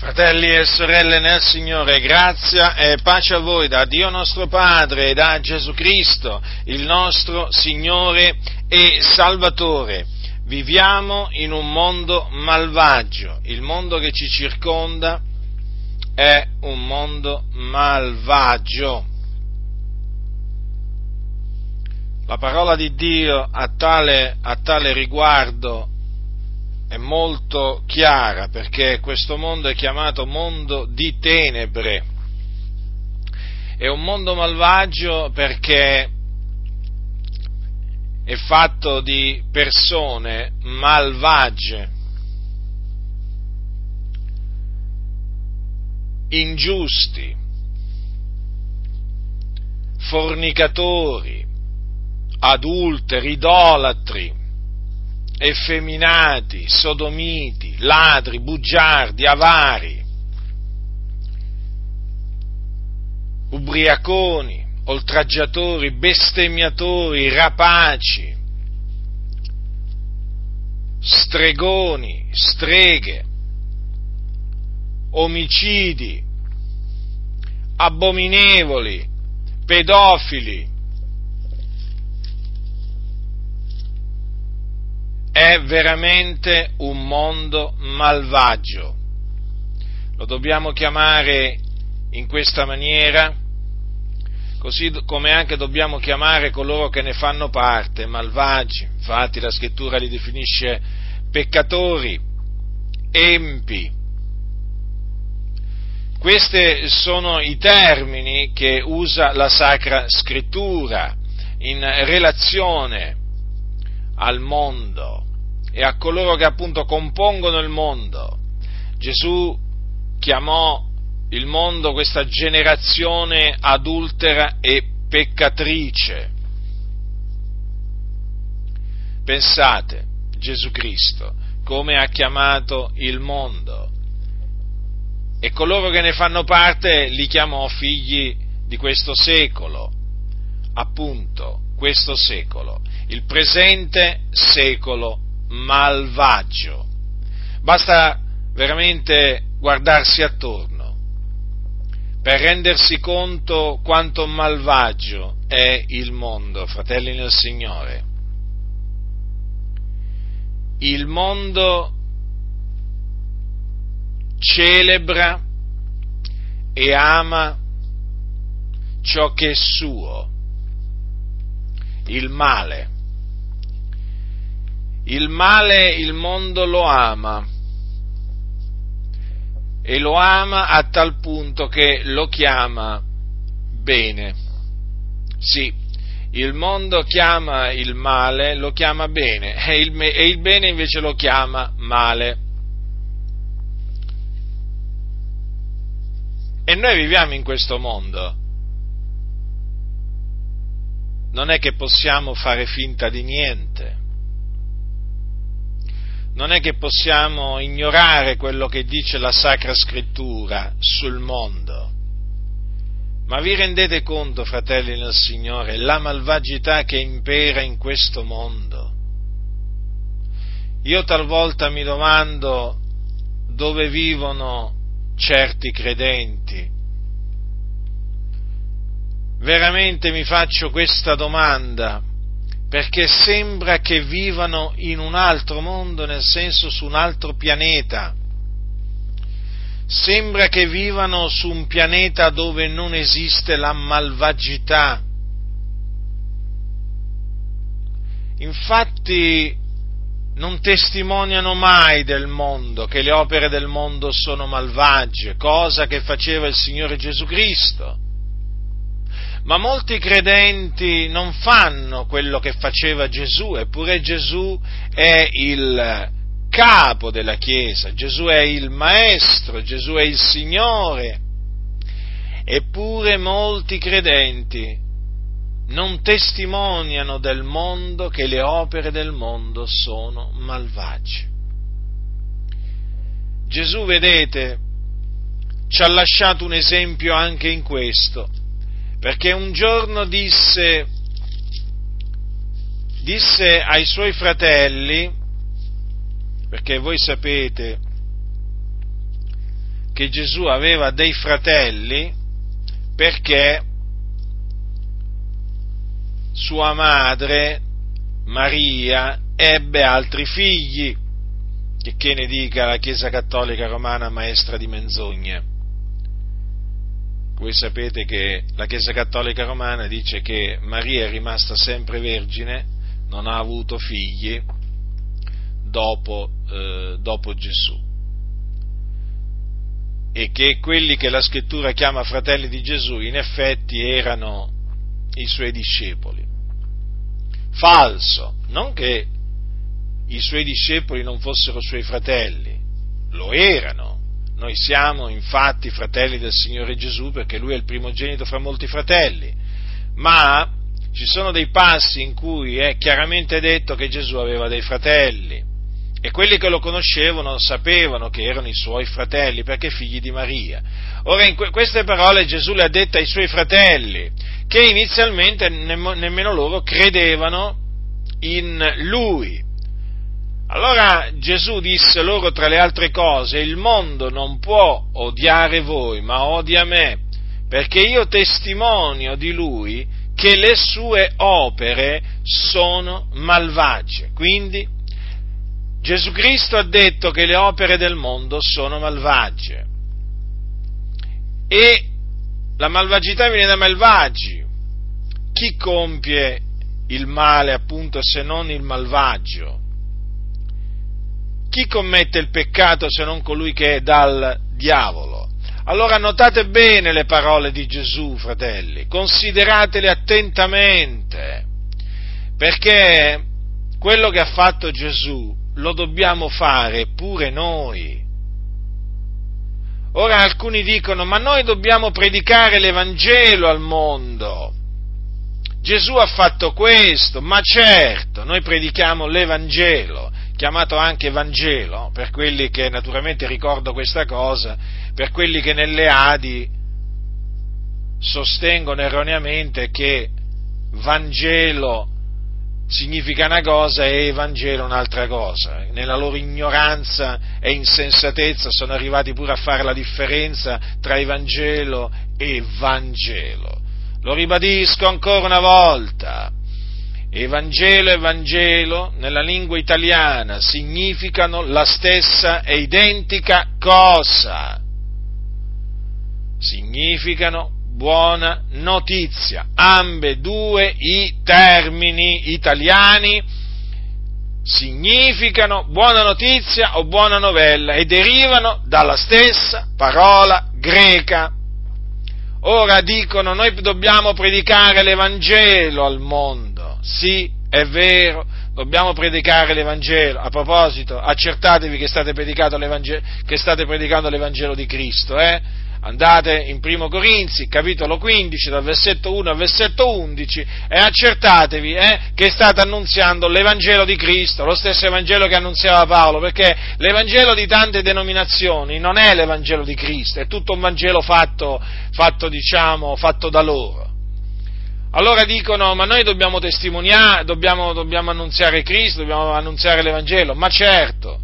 Fratelli e sorelle nel Signore, grazia e pace a voi da Dio nostro Padre e da Gesù Cristo, il nostro Signore e Salvatore. Viviamo in un mondo malvagio, il mondo che ci circonda è un mondo malvagio. La parola di Dio a tale, a tale riguardo è molto chiara perché questo mondo è chiamato mondo di tenebre. È un mondo malvagio perché è fatto di persone malvagie, ingiusti, fornicatori, adulteri, idolatri, effeminati, sodomiti, ladri, bugiardi, avari, ubriaconi, oltraggiatori, bestemmiatori, rapaci, stregoni, streghe, omicidi, abominevoli, pedofili, è veramente un mondo malvagio. Lo dobbiamo chiamare in questa maniera, così come anche dobbiamo chiamare coloro che ne fanno parte, malvagi. Infatti la scrittura li definisce peccatori, empi. Questi sono i termini che usa la Sacra Scrittura in relazione al mondo e a coloro che appunto compongono il mondo. Gesù chiamò il mondo questa generazione adultera e peccatrice. Pensate, Gesù Cristo, come ha chiamato il mondo. E coloro che ne fanno parte li chiamò figli di questo secolo, appunto, questo secolo il presente secolo malvagio. Basta veramente guardarsi attorno per rendersi conto quanto malvagio è il mondo, fratelli nel Signore. Il mondo celebra e ama ciò che è suo, il male il male il mondo lo ama e lo ama a tal punto che lo chiama bene. Sì, il mondo chiama il male, lo chiama bene e il, e il bene invece lo chiama male. E noi viviamo in questo mondo. Non è che possiamo fare finta di niente non è che possiamo ignorare quello che dice la Sacra Scrittura sul mondo. Ma vi rendete conto, fratelli nel Signore, la malvagità che impera in questo mondo? Io talvolta mi domando dove vivono certi credenti. Veramente mi faccio questa domanda perché sembra che vivano in un altro mondo, nel senso su un altro pianeta. Sembra che vivano su un pianeta dove non esiste la malvagità. Infatti non testimoniano mai del mondo, che le opere del mondo sono malvagie, cosa che faceva il Signore Gesù Cristo ma molti credenti non fanno quello che faceva Gesù, eppure Gesù è il capo della Chiesa, Gesù è il Maestro, Gesù è il Signore. Eppure molti credenti non testimoniano del mondo che le opere del mondo sono malvagie. Gesù, vedete, ci ha lasciato un esempio anche in questo perché un giorno disse, disse ai suoi fratelli, perché voi sapete che Gesù aveva dei fratelli perché sua madre Maria ebbe altri figli, che, che ne dica la Chiesa Cattolica Romana maestra di menzogne. Voi sapete che la Chiesa Cattolica Romana dice che Maria è rimasta sempre vergine, non ha avuto figli dopo, eh, dopo Gesù e che quelli che la scrittura chiama fratelli di Gesù in effetti erano i suoi discepoli. Falso, non che i suoi discepoli non fossero suoi fratelli, lo erano. Noi siamo infatti fratelli del Signore Gesù perché Lui è il primogenito fra molti fratelli, ma ci sono dei passi in cui è chiaramente detto che Gesù aveva dei fratelli e quelli che lo conoscevano sapevano che erano i suoi fratelli perché figli di Maria. Ora in queste parole Gesù le ha dette ai suoi fratelli, che inizialmente nemmeno loro credevano in lui. Allora Gesù disse loro tra le altre cose, il mondo non può odiare voi, ma odia me, perché io testimonio di lui che le sue opere sono malvagie. Quindi Gesù Cristo ha detto che le opere del mondo sono malvagie e la malvagità viene da malvagi. Chi compie il male appunto se non il malvagio? Chi commette il peccato se non colui che è dal diavolo? Allora notate bene le parole di Gesù, fratelli, consideratele attentamente, perché quello che ha fatto Gesù lo dobbiamo fare pure noi. Ora alcuni dicono, ma noi dobbiamo predicare l'Evangelo al mondo. Gesù ha fatto questo, ma certo, noi predichiamo l'Evangelo, chiamato anche Vangelo, per quelli che naturalmente ricordo questa cosa, per quelli che nelle Adi sostengono erroneamente che Vangelo significa una cosa e Evangelo un'altra cosa. Nella loro ignoranza e insensatezza sono arrivati pure a fare la differenza tra Evangelo e Vangelo. Lo ribadisco ancora una volta. Evangelo e Vangelo nella lingua italiana significano la stessa e identica cosa. Significano buona notizia. Ambedue i termini italiani significano buona notizia o buona novella e derivano dalla stessa parola greca. Ora dicono noi dobbiamo predicare l'Evangelo al mondo. Sì, è vero, dobbiamo predicare l'Evangelo. A proposito, accertatevi che state, che state predicando l'Evangelo di Cristo, eh? andate in Primo Corinzi, capitolo 15, dal versetto 1 al versetto 11, e accertatevi eh, che state annunziando l'Evangelo di Cristo, lo stesso Evangelo che annunziava Paolo, perché l'Evangelo di tante denominazioni non è l'Evangelo di Cristo, è tutto un Vangelo fatto, fatto, diciamo, fatto da loro. Allora dicono, ma noi dobbiamo testimoniare, dobbiamo, dobbiamo annunziare Cristo, dobbiamo annunziare l'Evangelo, ma certo,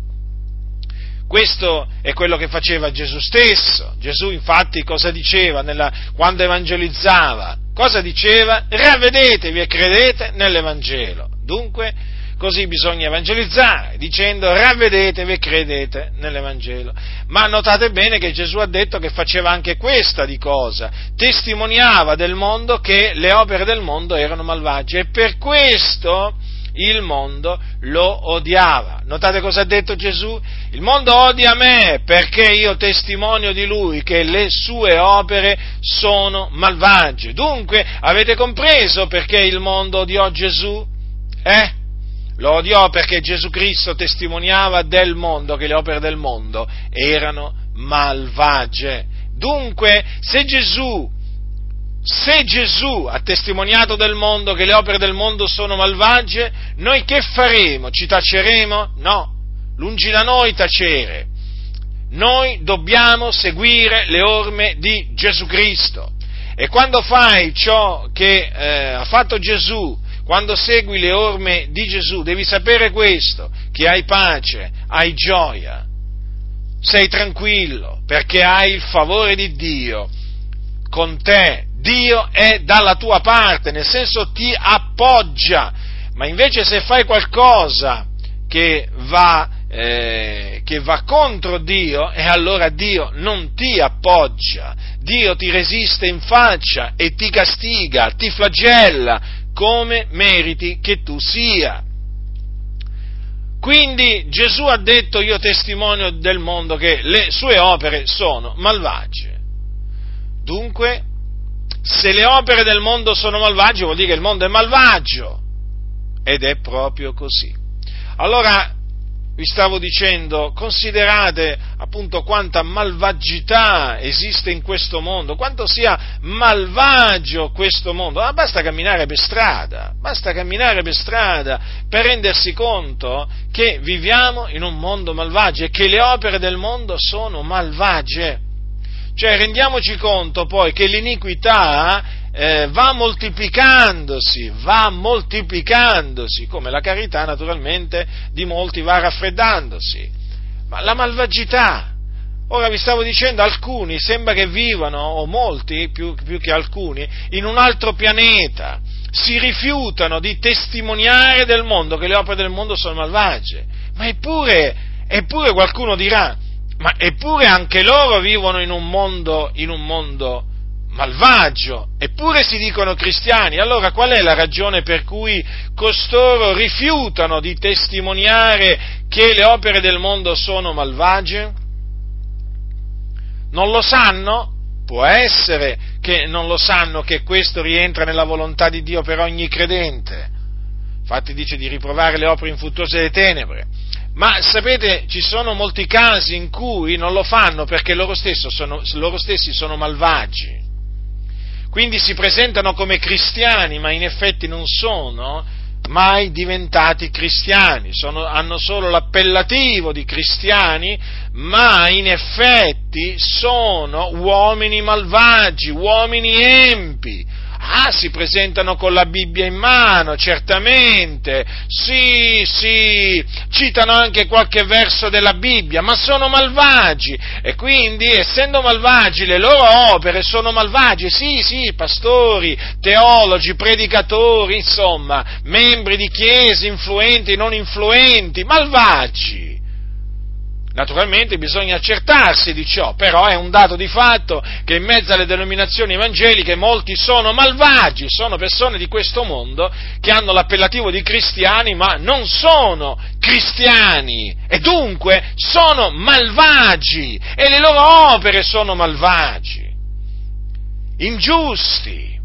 questo è quello che faceva Gesù stesso. Gesù infatti cosa diceva nella, quando evangelizzava? Cosa diceva? Ravvedetevi e credete nell'Evangelo. Dunque, così bisogna evangelizzare, dicendo ravvedetevi e credete nell'Evangelo. Ma notate bene che Gesù ha detto che faceva anche questa di cosa, testimoniava del mondo che le opere del mondo erano malvagie e per questo il mondo lo odiava. Notate cosa ha detto Gesù? Il mondo odia me perché io testimonio di lui che le sue opere sono malvagie. Dunque, avete compreso perché il mondo odiò Gesù? Eh? Lo odiò perché Gesù Cristo testimoniava del mondo che le opere del mondo erano malvagie. Dunque, se Gesù se Gesù ha testimoniato del mondo che le opere del mondo sono malvagie, noi che faremo? Ci taceremo? No, lungi da noi tacere. Noi dobbiamo seguire le orme di Gesù Cristo. E quando fai ciò che eh, ha fatto Gesù, quando segui le orme di Gesù, devi sapere questo, che hai pace, hai gioia. sei tranquillo, perché hai il favore di Dio con te. Dio è dalla tua parte, nel senso ti appoggia, ma invece se fai qualcosa che va, eh, che va contro Dio, e allora Dio non ti appoggia, Dio ti resiste in faccia e ti castiga, ti flagella come meriti che tu sia. Quindi Gesù ha detto io testimonio del mondo che le sue opere sono malvagie. Dunque, se le opere del mondo sono malvagie vuol dire che il mondo è malvagio. Ed è proprio così. Allora, vi stavo dicendo, considerate appunto quanta malvagità esiste in questo mondo, quanto sia malvagio questo mondo. Ma basta camminare per strada, basta camminare per strada per rendersi conto che viviamo in un mondo malvagio e che le opere del mondo sono malvagie. Cioè rendiamoci conto poi che l'iniquità eh, va moltiplicandosi, va moltiplicandosi, come la carità naturalmente di molti va raffreddandosi. Ma la malvagità, ora vi stavo dicendo, alcuni sembra che vivano, o molti più, più che alcuni, in un altro pianeta, si rifiutano di testimoniare del mondo che le opere del mondo sono malvagie, ma eppure, eppure qualcuno dirà, ma eppure anche loro vivono in un mondo, in un mondo malvagio, eppure si dicono cristiani. Allora qual è la ragione per cui costoro rifiutano di testimoniare che le opere del mondo sono malvagie? Non lo sanno? Può essere che non lo sanno che questo rientra nella volontà di Dio per ogni credente. Infatti dice di riprovare le opere infruttuose delle tenebre. Ma sapete, ci sono molti casi in cui non lo fanno perché loro, sono, loro stessi sono malvagi quindi si presentano come cristiani, ma in effetti non sono mai diventati cristiani, sono, hanno solo l'appellativo di cristiani, ma in effetti sono uomini malvagi, uomini empi, Ah, si presentano con la Bibbia in mano, certamente, sì, sì, citano anche qualche verso della Bibbia, ma sono malvagi. E quindi, essendo malvagi, le loro opere sono malvagie, sì, sì, pastori, teologi, predicatori, insomma, membri di chiese, influenti, non influenti, malvagi. Naturalmente bisogna accertarsi di ciò, però è un dato di fatto che in mezzo alle denominazioni evangeliche molti sono malvagi, sono persone di questo mondo che hanno l'appellativo di cristiani ma non sono cristiani. E dunque sono malvagi e le loro opere sono malvagi, ingiusti,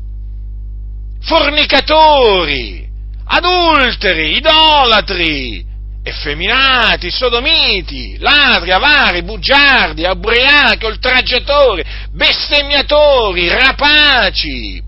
fornicatori, adulteri, idolatri, effeminati, sodomiti, ladri, avari, bugiardi, ubriachi, oltraggiatori, bestemmiatori, rapaci,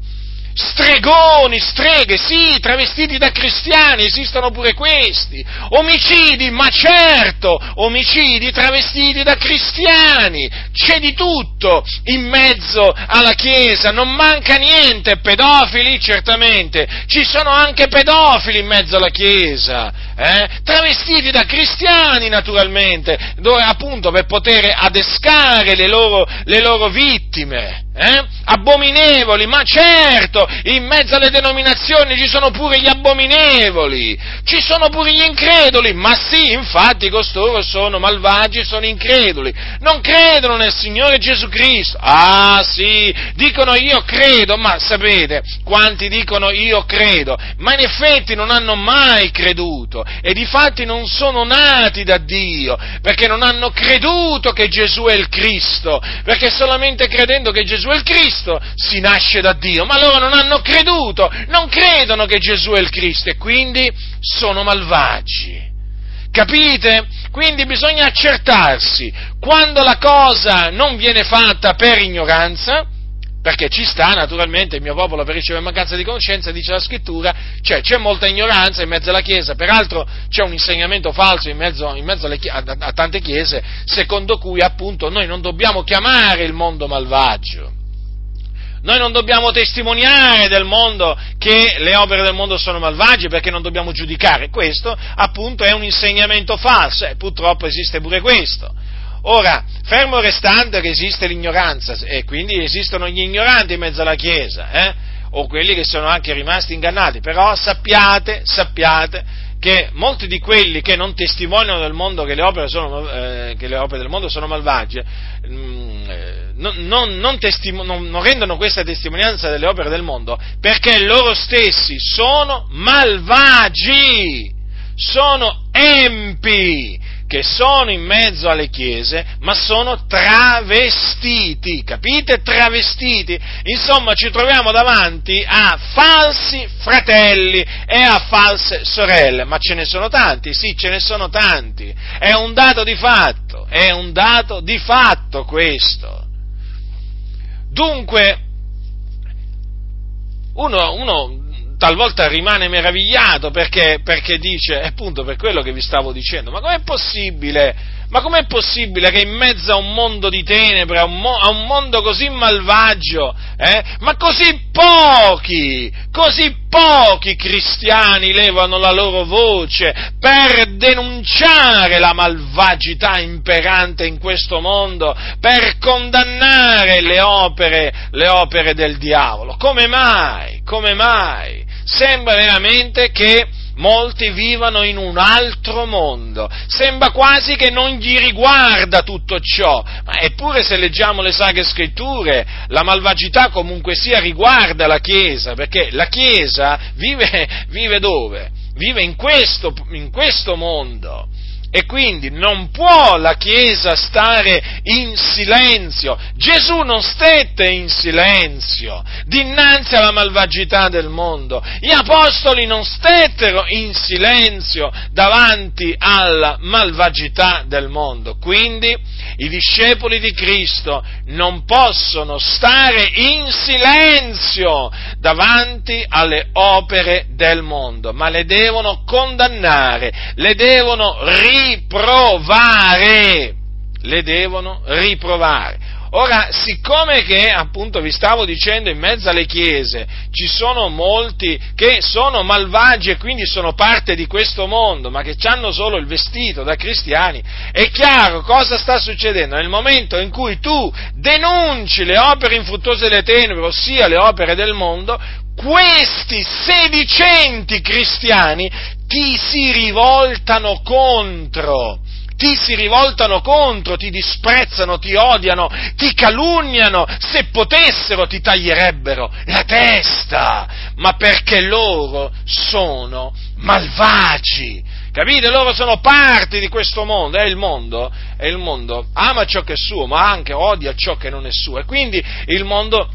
stregoni, streghe, sì, travestiti da cristiani, esistono pure questi, omicidi, ma certo, omicidi travestiti da cristiani, c'è di tutto in mezzo alla Chiesa, non manca niente, pedofili certamente, ci sono anche pedofili in mezzo alla Chiesa, eh? travestiti da cristiani naturalmente, dove appunto per poter adescare le loro, le loro vittime. Eh? Abominevoli, ma certo, in mezzo alle denominazioni ci sono pure gli abominevoli, ci sono pure gli increduli, ma sì, infatti costoro sono malvagi, sono increduli, non credono nel Signore Gesù Cristo. Ah sì, dicono io credo, ma sapete quanti dicono io credo, ma in effetti non hanno mai creduto e di fatti non sono nati da Dio, perché non hanno creduto che Gesù è il Cristo, perché solamente credendo che Gesù è il Cristo si nasce da Dio, ma loro non hanno creduto, non credono che Gesù è il Cristo e quindi sono malvagi. Capite? Quindi bisogna accertarsi quando la cosa non viene fatta per ignoranza, perché ci sta naturalmente il mio popolo perisce per mancanza di conoscenza, dice la scrittura, cioè c'è molta ignoranza in mezzo alla Chiesa, peraltro c'è un insegnamento falso in mezzo, in mezzo a, a, a tante Chiese, secondo cui appunto noi non dobbiamo chiamare il mondo malvagio. Noi non dobbiamo testimoniare del mondo che le opere del mondo sono malvagie perché non dobbiamo giudicare. Questo appunto è un insegnamento falso e purtroppo esiste pure questo. Ora, fermo restando che esiste l'ignoranza e quindi esistono gli ignoranti in mezzo alla Chiesa, eh? o quelli che sono anche rimasti ingannati, però sappiate, sappiate che molti di quelli che non testimoniano del mondo che le opere, sono, eh, che le opere del mondo sono malvagie, mh, mm, eh, non, non, non, testimo, non, rendono questa testimonianza delle opere del mondo perché loro stessi sono malvagi, sono empi, che sono in mezzo alle chiese, ma sono travestiti, capite? Travestiti. Insomma, ci troviamo davanti a falsi fratelli e a false sorelle, ma ce ne sono tanti, sì, ce ne sono tanti. È un dato di fatto, è un dato di fatto questo. Dunque, uno, uno talvolta rimane meravigliato perché, perché dice, appunto per quello che vi stavo dicendo, ma com'è possibile ma com'è possibile che in mezzo a un mondo di tenebre, a un, mo- a un mondo così malvagio, eh, ma così pochi, così pochi cristiani levano la loro voce per denunciare la malvagità imperante in questo mondo, per condannare le opere, le opere del diavolo? Come mai? Come mai? Sembra veramente che molti vivano in un altro mondo. Sembra quasi che non gli riguarda tutto ciò, ma eppure se leggiamo le saghe scritture, la malvagità comunque sia riguarda la Chiesa, perché la Chiesa vive, vive dove? Vive in questo, in questo mondo. E quindi non può la Chiesa stare in silenzio. Gesù non stette in silenzio dinanzi alla malvagità del mondo. Gli apostoli non stettero in silenzio davanti alla malvagità del mondo. Quindi i discepoli di Cristo non possono stare in silenzio davanti alle opere del mondo, ma le devono condannare, le devono riprovare, le devono riprovare. Ora, siccome che appunto vi stavo dicendo in mezzo alle chiese ci sono molti che sono malvagi e quindi sono parte di questo mondo, ma che hanno solo il vestito da cristiani, è chiaro cosa sta succedendo. Nel momento in cui tu denunci le opere infruttuose delle tenebre, ossia le opere del mondo, questi sedicenti cristiani ti si rivoltano contro, ti si rivoltano contro, ti disprezzano, ti odiano, ti calunniano, se potessero ti taglierebbero la testa, ma perché loro sono malvagi. Capite? Loro sono parte di questo mondo, è il mondo, è il mondo, ama ciò che è suo, ma anche odia ciò che non è suo. E quindi il mondo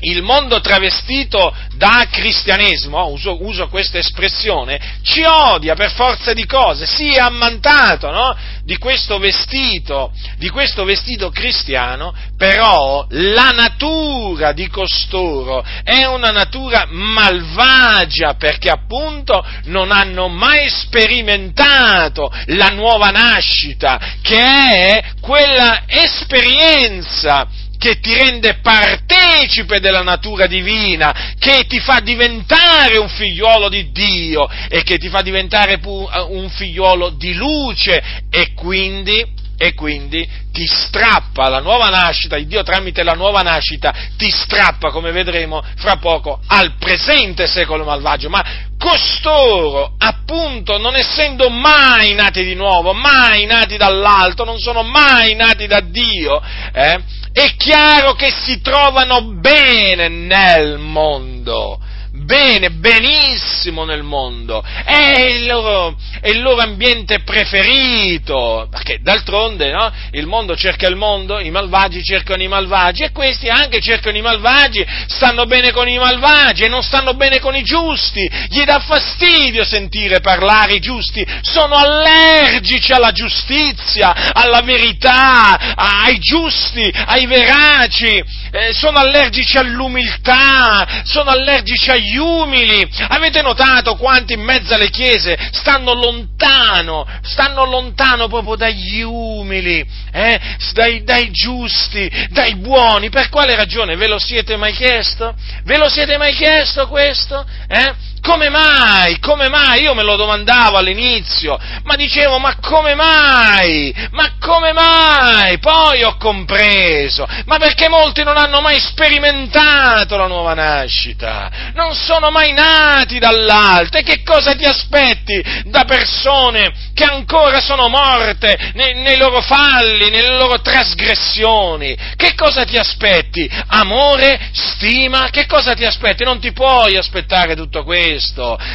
il mondo travestito da cristianesimo, uso, uso, questa espressione, ci odia per forza di cose, si è ammantato no? di, questo vestito, di questo vestito cristiano, però la natura di costoro è una natura malvagia perché appunto non hanno mai sperimentato la nuova nascita, che è quella esperienza che ti rende partecipe della natura divina, che ti fa diventare un figliuolo di Dio e che ti fa diventare un figliuolo di luce e quindi e quindi ti strappa la nuova nascita, il Dio tramite la nuova nascita ti strappa, come vedremo fra poco, al presente secolo malvagio, ma costoro, appunto, non essendo mai nati di nuovo, mai nati dall'alto, non sono mai nati da Dio, eh, è chiaro che si trovano bene nel mondo, bene, benissimo nel mondo, è il loro, è il loro ambiente preferito, perché d'altronde no? il mondo cerca il mondo, i malvagi cercano i malvagi e questi anche cercano i malvagi, stanno bene con i malvagi e non stanno bene con i giusti, gli dà fastidio sentire parlare i giusti, sono allergici alla giustizia, alla verità, ai giusti, ai veraci, eh, sono allergici all'umiltà, sono allergici agli umili. Avete notato quanti in mezzo alle chiese stanno lontano, stanno lontano proprio dagli umili, eh? dai, dai giusti, dai buoni? Per quale ragione? Ve lo siete mai chiesto? Ve lo siete mai chiesto questo? Eh? Come mai? Come mai? Io me lo domandavo all'inizio, ma dicevo, ma come mai? Ma come mai? Poi ho compreso, ma perché molti non hanno mai sperimentato la nuova nascita, non sono mai nati dall'alto, e che cosa ti aspetti da persone che ancora sono morte nei, nei loro falli, nelle loro trasgressioni? Che cosa ti aspetti? Amore, stima, che cosa ti aspetti? Non ti puoi aspettare tutto questo,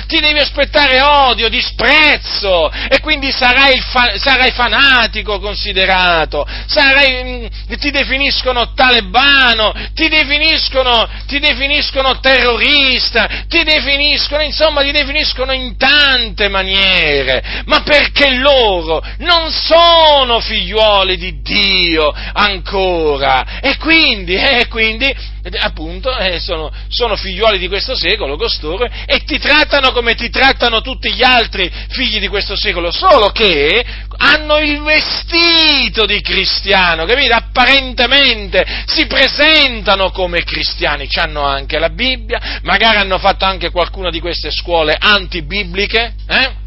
ti devi aspettare odio, disprezzo e quindi sarai, fa- sarai fanatico considerato, sarai, mm, ti definiscono talebano, ti definiscono, ti definiscono terrorista, ti definiscono, insomma, ti definiscono in tante maniere, ma perché loro non sono figliuoli di Dio ancora. E quindi, eh, quindi appunto eh, sono, sono, figliuoli di questo secolo costoro e ti trattano come ti trattano tutti gli altri figli di questo secolo, solo che hanno il vestito di cristiano, capite? Apparentemente si presentano come cristiani, hanno anche la Bibbia, magari hanno fatto anche qualcuna di queste scuole antibibliche, eh?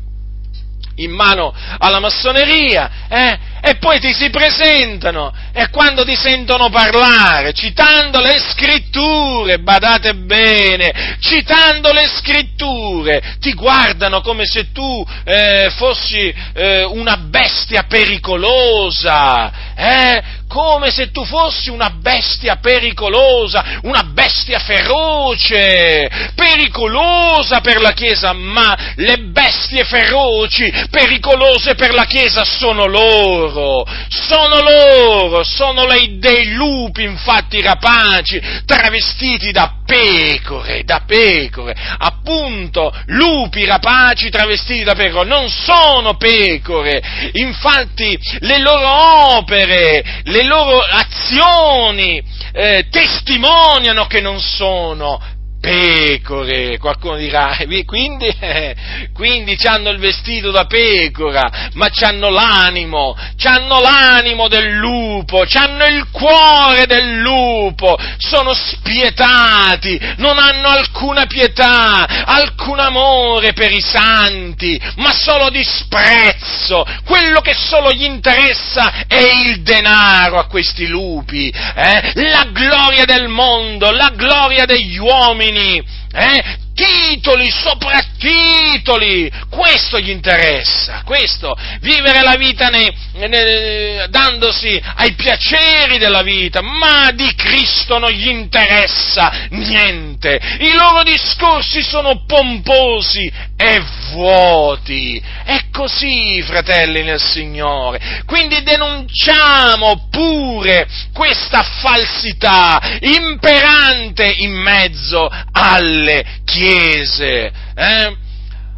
In mano alla massoneria, eh? e poi ti si presentano e quando ti sentono parlare, citando le scritture, badate bene, citando le scritture, ti guardano come se tu eh, fossi eh, una bestia pericolosa, eh? Come se tu fossi una bestia pericolosa, una bestia feroce, pericolosa per la Chiesa, ma le bestie feroci, pericolose per la Chiesa sono loro, sono loro, sono lei dei lupi infatti rapaci, travestiti da pecore, da pecore, appunto, lupi rapaci travestiti da pecore, non sono pecore, infatti le loro opere, le loro azioni eh, testimoniano che non sono pecore, qualcuno dirà, quindi, eh, quindi hanno il vestito da pecora, ma hanno l'animo, hanno l'animo del lupo, hanno il cuore del lupo, sono spietati, non hanno alcuna pietà, alcun amore per i santi, ma solo disprezzo, quello che solo gli interessa è il denaro a questi lupi, eh? la gloria del mondo, la gloria degli uomini, uomini, eh? Titoli, soprattitoli, questo gli interessa, questo, vivere la vita nei, nei, dandosi ai piaceri della vita, ma di Cristo non gli interessa niente, i loro discorsi sono pomposi e vuoti, è così, fratelli nel Signore, quindi denunciamo pure questa falsità imperante in mezzo alle chiese chiese, eh?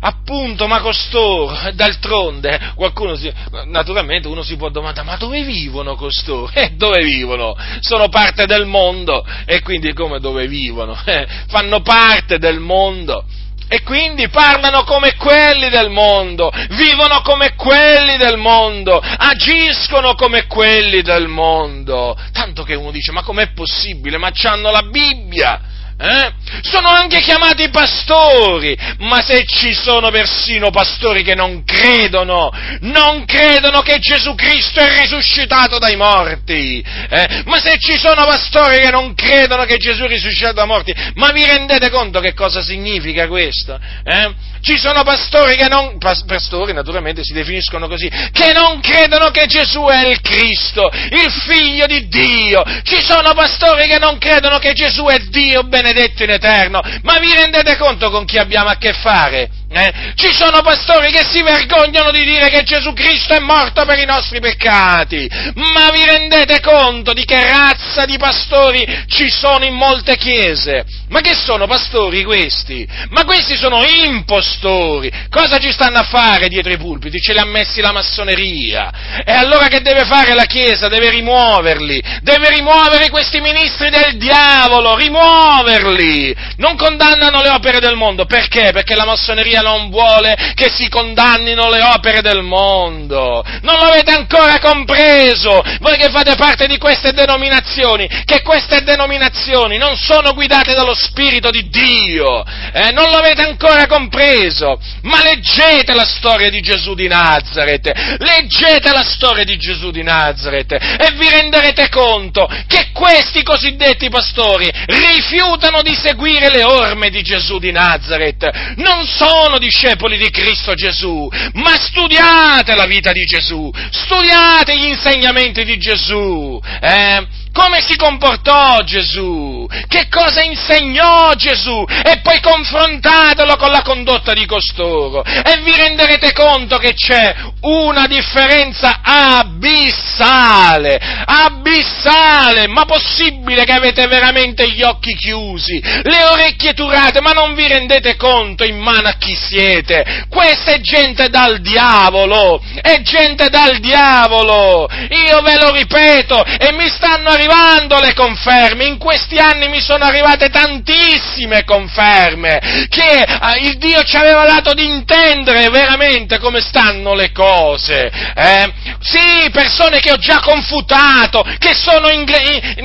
Appunto, ma costoro, d'altronde, qualcuno si, naturalmente uno si può domandare, ma dove vivono costoro? Eh, dove vivono? Sono parte del mondo, e quindi come dove vivono? Eh, fanno parte del mondo, e quindi parlano come quelli del mondo, vivono come quelli del mondo, agiscono come quelli del mondo. Tanto che uno dice, ma com'è possibile? Ma c'hanno la Bibbia! Eh? Sono anche chiamati pastori, ma se ci sono persino pastori che non credono, non credono che Gesù Cristo è risuscitato dai morti, eh? ma se ci sono pastori che non credono che Gesù è risuscitato dai morti, ma vi rendete conto che cosa significa questo? Eh? Ci sono pastori che non, pastori naturalmente si definiscono così, che non credono che Gesù è il Cristo, il figlio di Dio. Ci sono pastori che non credono che Gesù è Dio benedetto in eterno. Ma vi rendete conto con chi abbiamo a che fare? Eh? Ci sono pastori che si vergognano di dire che Gesù Cristo è morto per i nostri peccati, ma vi rendete conto di che razza di pastori ci sono in molte chiese? Ma che sono pastori questi? Ma questi sono impostori! Cosa ci stanno a fare dietro i pulpiti? Ce li ha messi la massoneria. E allora che deve fare la Chiesa? Deve rimuoverli, deve rimuovere questi ministri del diavolo, rimuoverli! Non condannano le opere del mondo, perché? Perché la massoneria grazia non vuole che si condannino le opere del mondo. Non lo avete ancora compreso, voi che fate parte di queste denominazioni, che queste denominazioni non sono guidate dallo Spirito di Dio, eh? non lo avete ancora compreso, ma leggete la storia di Gesù di Nazareth, leggete la storia di Gesù di Nazareth e vi renderete conto che questi cosiddetti pastori rifiutano di seguire le orme di Gesù di Nazareth, non sono discepoli di Cristo Gesù, ma studiate la vita di Gesù, studiate gli insegnamenti di Gesù, eh? Come si comportò Gesù, che cosa insegnò Gesù? E poi confrontatelo con la condotta di costoro. E vi renderete conto che c'è una differenza abissale, abissale, ma possibile che avete veramente gli occhi chiusi, le orecchie turate, ma non vi rendete conto in mano a chi siete? Questa è gente dal diavolo, è gente dal diavolo, io ve lo ripeto e mi stanno arrivando le conferme, in questi anni mi sono arrivate tantissime conferme che eh, il Dio ci aveva dato di intendere veramente come stanno le cose. Eh? Sì, persone che ho già confutato, che sono in,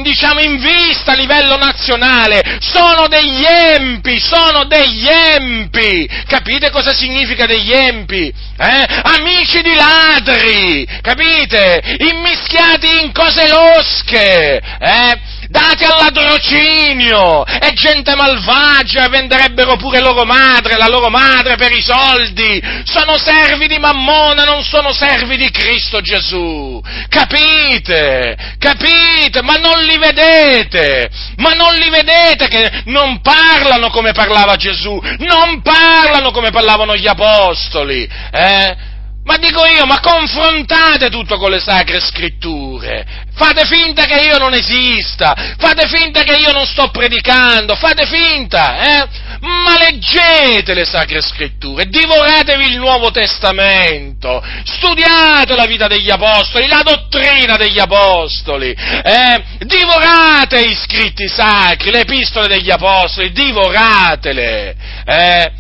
diciamo in vista a livello nazionale, sono degli empi, sono degli empi. Capite cosa significa degli empi? Eh? Amici di ladri, capite? Immischiati in cose losche, eh? dati al ladrocinio, è gente malvagia, venderebbero pure loro madre, la loro madre per i soldi, sono servi di Mammona, non sono servi di Cristo Gesù, capite, capite, ma non li vedete, ma non li vedete che non parlano come parlava Gesù, non parlano come parlavano gli apostoli, eh? Ma dico io, ma confrontate tutto con le sacre scritture. Fate finta che io non esista, fate finta che io non sto predicando, fate finta, eh? Ma leggete le sacre scritture, divoratevi il Nuovo Testamento, studiate la vita degli apostoli, la dottrina degli apostoli, eh? Divorate i scritti sacri, le epistole degli apostoli, divoratele, eh?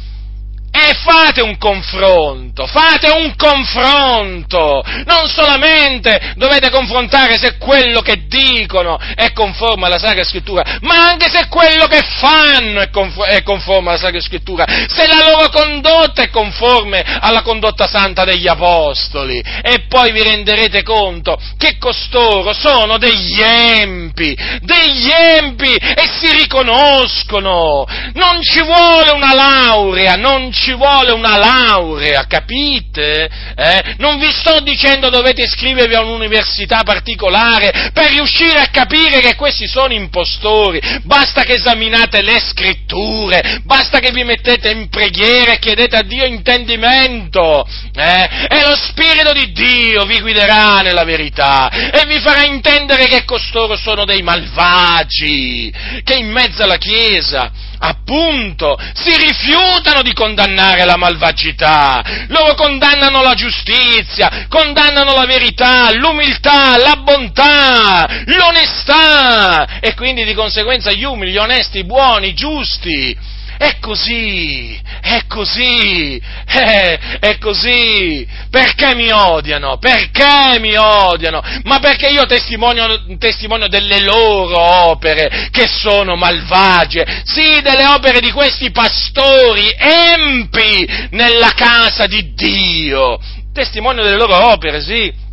E fate un confronto, fate un confronto! Non solamente dovete confrontare se quello che dicono è conforme alla Sacra Scrittura, ma anche se quello che fanno è, conforme alla Sacra Scrittura, se la loro condotta è conforme alla condotta santa degli Apostoli. E poi vi renderete conto che costoro sono degli empi, degli empi e si riconoscono. Non ci vuole una laurea, non ci ci vuole una laurea, capite? Eh? Non vi sto dicendo dovete iscrivervi a un'università particolare per riuscire a capire che questi sono impostori, basta che esaminate le scritture, basta che vi mettete in preghiera e chiedete a Dio intendimento, eh? e lo Spirito di Dio vi guiderà nella verità e vi farà intendere che costoro sono dei malvagi, che in mezzo alla Chiesa appunto, si rifiutano di condannare la malvagità, loro condannano la giustizia, condannano la verità, l'umiltà, la bontà, l'onestà. E quindi di conseguenza gli umili, gli onesti, i buoni, i giusti è così, è così, è, è, così. Perché mi odiano? Perché mi odiano? Ma perché io testimonio, testimonio delle loro opere che sono malvagie, sì, delle opere di questi pastori empi nella casa di Dio. Testimonio delle loro opere, sì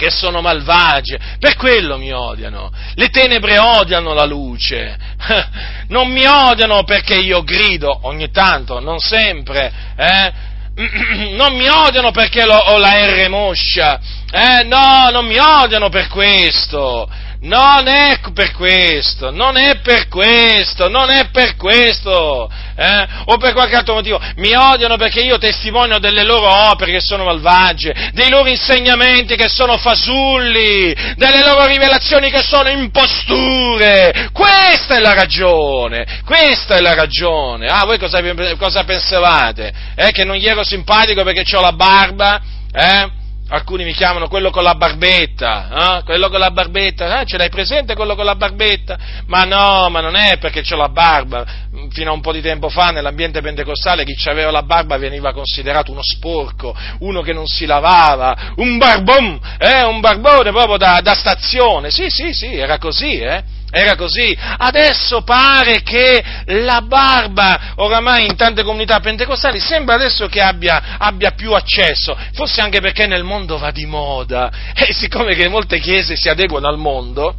che sono malvagie, per quello mi odiano. Le tenebre odiano la luce, non mi odiano perché io grido ogni tanto, non sempre, eh? non mi odiano perché ho la R moscia, eh? no, non mi odiano per questo, non è per questo, non è per questo, non è per questo, eh? o per qualche altro motivo. Mi odiano perché io testimonio delle loro opere che sono malvagie, dei loro insegnamenti che sono fasulli, delle loro rivelazioni che sono imposture. Questa è la ragione, questa è la ragione. Ah, voi cosa, cosa pensavate? Eh? Che non gli ero simpatico perché ho la barba? Eh? Alcuni mi chiamano quello con la barbetta, eh? quello con la barbetta, eh? ce l'hai presente quello con la barbetta? Ma no, ma non è perché ho la barba, fino a un po' di tempo fa nell'ambiente pentecostale chi aveva la barba veniva considerato uno sporco, uno che non si lavava, un barbon, eh? un barbone proprio da, da stazione, sì sì sì, era così, eh? Era così. Adesso pare che la barba, oramai in tante comunità pentecostali, sembra adesso che abbia, abbia, più accesso, forse anche perché nel mondo va di moda. E siccome che molte chiese si adeguano al mondo,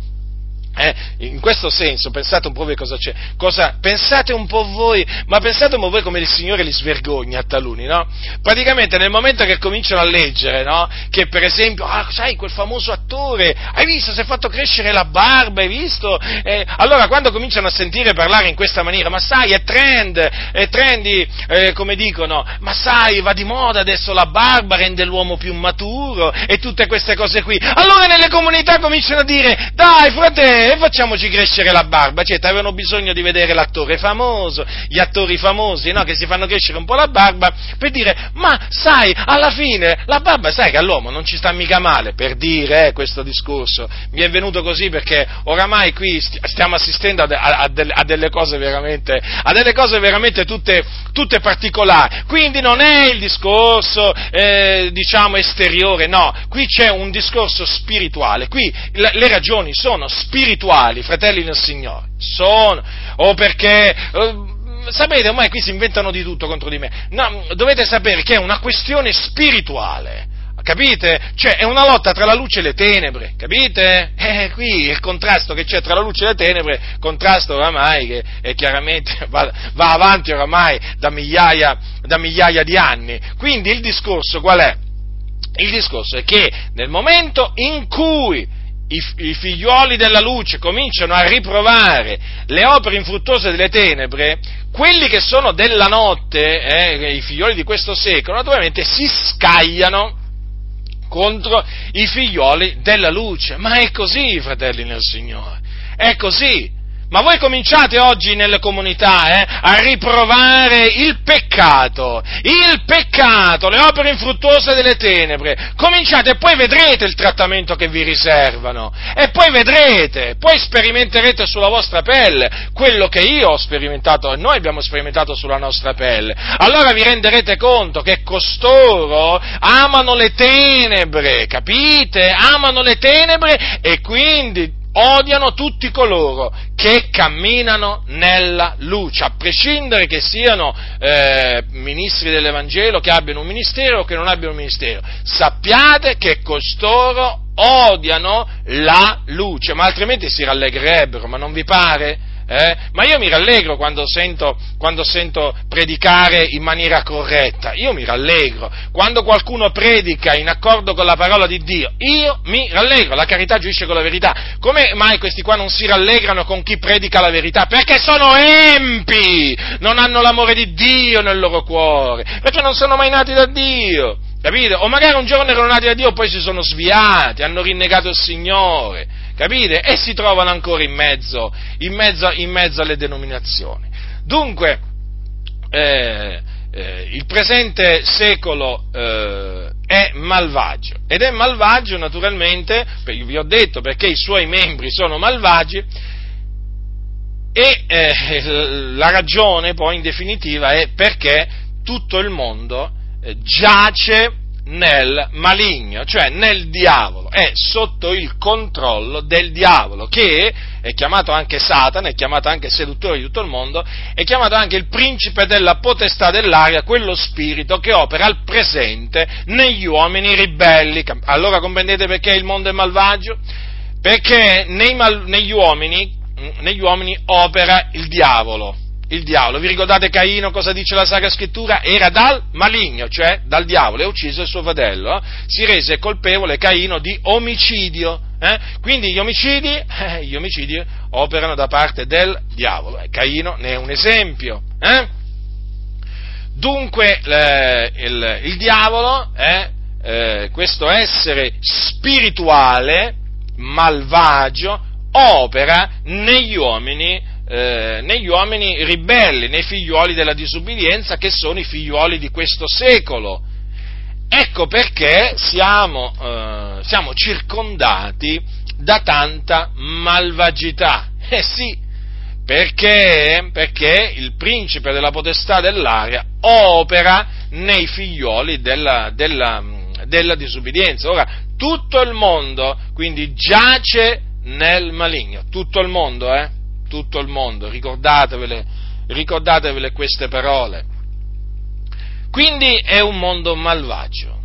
eh, in questo senso, pensate un po' voi cosa c'è, cosa, pensate un po' voi, ma pensate un po' voi come il Signore li svergogna a taluni, no? Praticamente nel momento che cominciano a leggere, no? Che per esempio, ah, sai, quel famoso attore, hai visto, si è fatto crescere la barba, hai visto? Eh, allora quando cominciano a sentire parlare in questa maniera, ma sai, è trend, è trendy, eh, come dicono, ma sai, va di moda adesso la barba, rende l'uomo più maturo, e tutte queste cose qui. Allora nelle comunità cominciano a dire, dai fratello, e facciamoci crescere la barba, certo avevano bisogno di vedere l'attore famoso, gli attori famosi, no, che si fanno crescere un po' la barba, per dire, ma sai, alla fine, la barba sai che all'uomo non ci sta mica male, per dire eh, questo discorso, mi è venuto così perché oramai qui stiamo assistendo a, a, a, delle, a delle, cose veramente, a delle cose veramente tutte, tutte particolari, quindi non è il discorso, eh, diciamo, esteriore, no, qui c'è un discorso spirituale, qui le ragioni sono spirituali, spirituali, fratelli del Signore, sono, o perché, eh, sapete, ormai qui si inventano di tutto contro di me, no, dovete sapere che è una questione spirituale, capite? Cioè è una lotta tra la luce e le tenebre, capite? Eh, qui il contrasto che c'è tra la luce e le tenebre, contrasto oramai che è chiaramente va, va avanti oramai da migliaia, da migliaia di anni. Quindi il discorso qual è? Il discorso è che nel momento in cui i, i figlioli della luce cominciano a riprovare le opere infruttuose delle tenebre, quelli che sono della notte, eh, i figlioli di questo secolo, naturalmente si scagliano contro i figlioli della luce. Ma è così, fratelli nel Signore, è così. Ma voi cominciate oggi nelle comunità eh, a riprovare il peccato, il peccato, le opere infruttuose delle tenebre. Cominciate e poi vedrete il trattamento che vi riservano. E poi vedrete, poi sperimenterete sulla vostra pelle quello che io ho sperimentato e noi abbiamo sperimentato sulla nostra pelle. Allora vi renderete conto che costoro amano le tenebre, capite? Amano le tenebre e quindi odiano tutti coloro che camminano nella luce, a prescindere che siano eh, ministri dell'Evangelo, che abbiano un ministero o che non abbiano un ministero. Sappiate che costoro odiano la luce, ma altrimenti si rallegrerebbero, ma non vi pare? Eh? Ma io mi rallegro quando sento, quando sento, predicare in maniera corretta, io mi rallegro. Quando qualcuno predica in accordo con la parola di Dio, io mi rallegro. La carità giuisce con la verità. Come mai questi qua non si rallegrano con chi predica la verità? Perché sono empi! Non hanno l'amore di Dio nel loro cuore, perché non sono mai nati da Dio. Capite? O magari un giorno erano nati da Dio poi si sono sviati, hanno rinnegato il Signore capite? E si trovano ancora in mezzo, in mezzo, in mezzo alle denominazioni. Dunque, eh, eh, il presente secolo eh, è malvagio ed è malvagio naturalmente, vi ho detto perché i suoi membri sono malvagi e eh, la ragione poi in definitiva è perché tutto il mondo giace nel maligno, cioè nel diavolo, è sotto il controllo del diavolo, che è chiamato anche Satana, è chiamato anche seduttore di tutto il mondo, è chiamato anche il principe della potestà dell'aria, quello spirito che opera al presente negli uomini ribelli. Allora comprendete perché il mondo è malvagio? Perché mal, negli, uomini, negli uomini opera il diavolo il diavolo. Vi ricordate Caino cosa dice la Sacra Scrittura? Era dal maligno, cioè dal diavolo, e ucciso il suo fratello. Eh? Si rese colpevole Caino di omicidio. Eh? Quindi gli omicidi, eh, gli omicidi, operano da parte del diavolo. E Caino ne è un esempio. Eh? Dunque il, il, diavolo, eh, questo essere spirituale, malvagio, opera negli uomini eh, negli uomini ribelli, nei figliuoli della disubbidienza che sono i figliuoli di questo secolo. ecco perché siamo, eh, siamo circondati da tanta malvagità. Eh sì, perché? Perché il principe della potestà dell'aria opera nei figlioli della, della, della disubbidienza. Ora, tutto il mondo quindi giace nel maligno, tutto il mondo, eh? Tutto il mondo, ricordatevele, ricordatevele queste parole. Quindi è un mondo malvagio,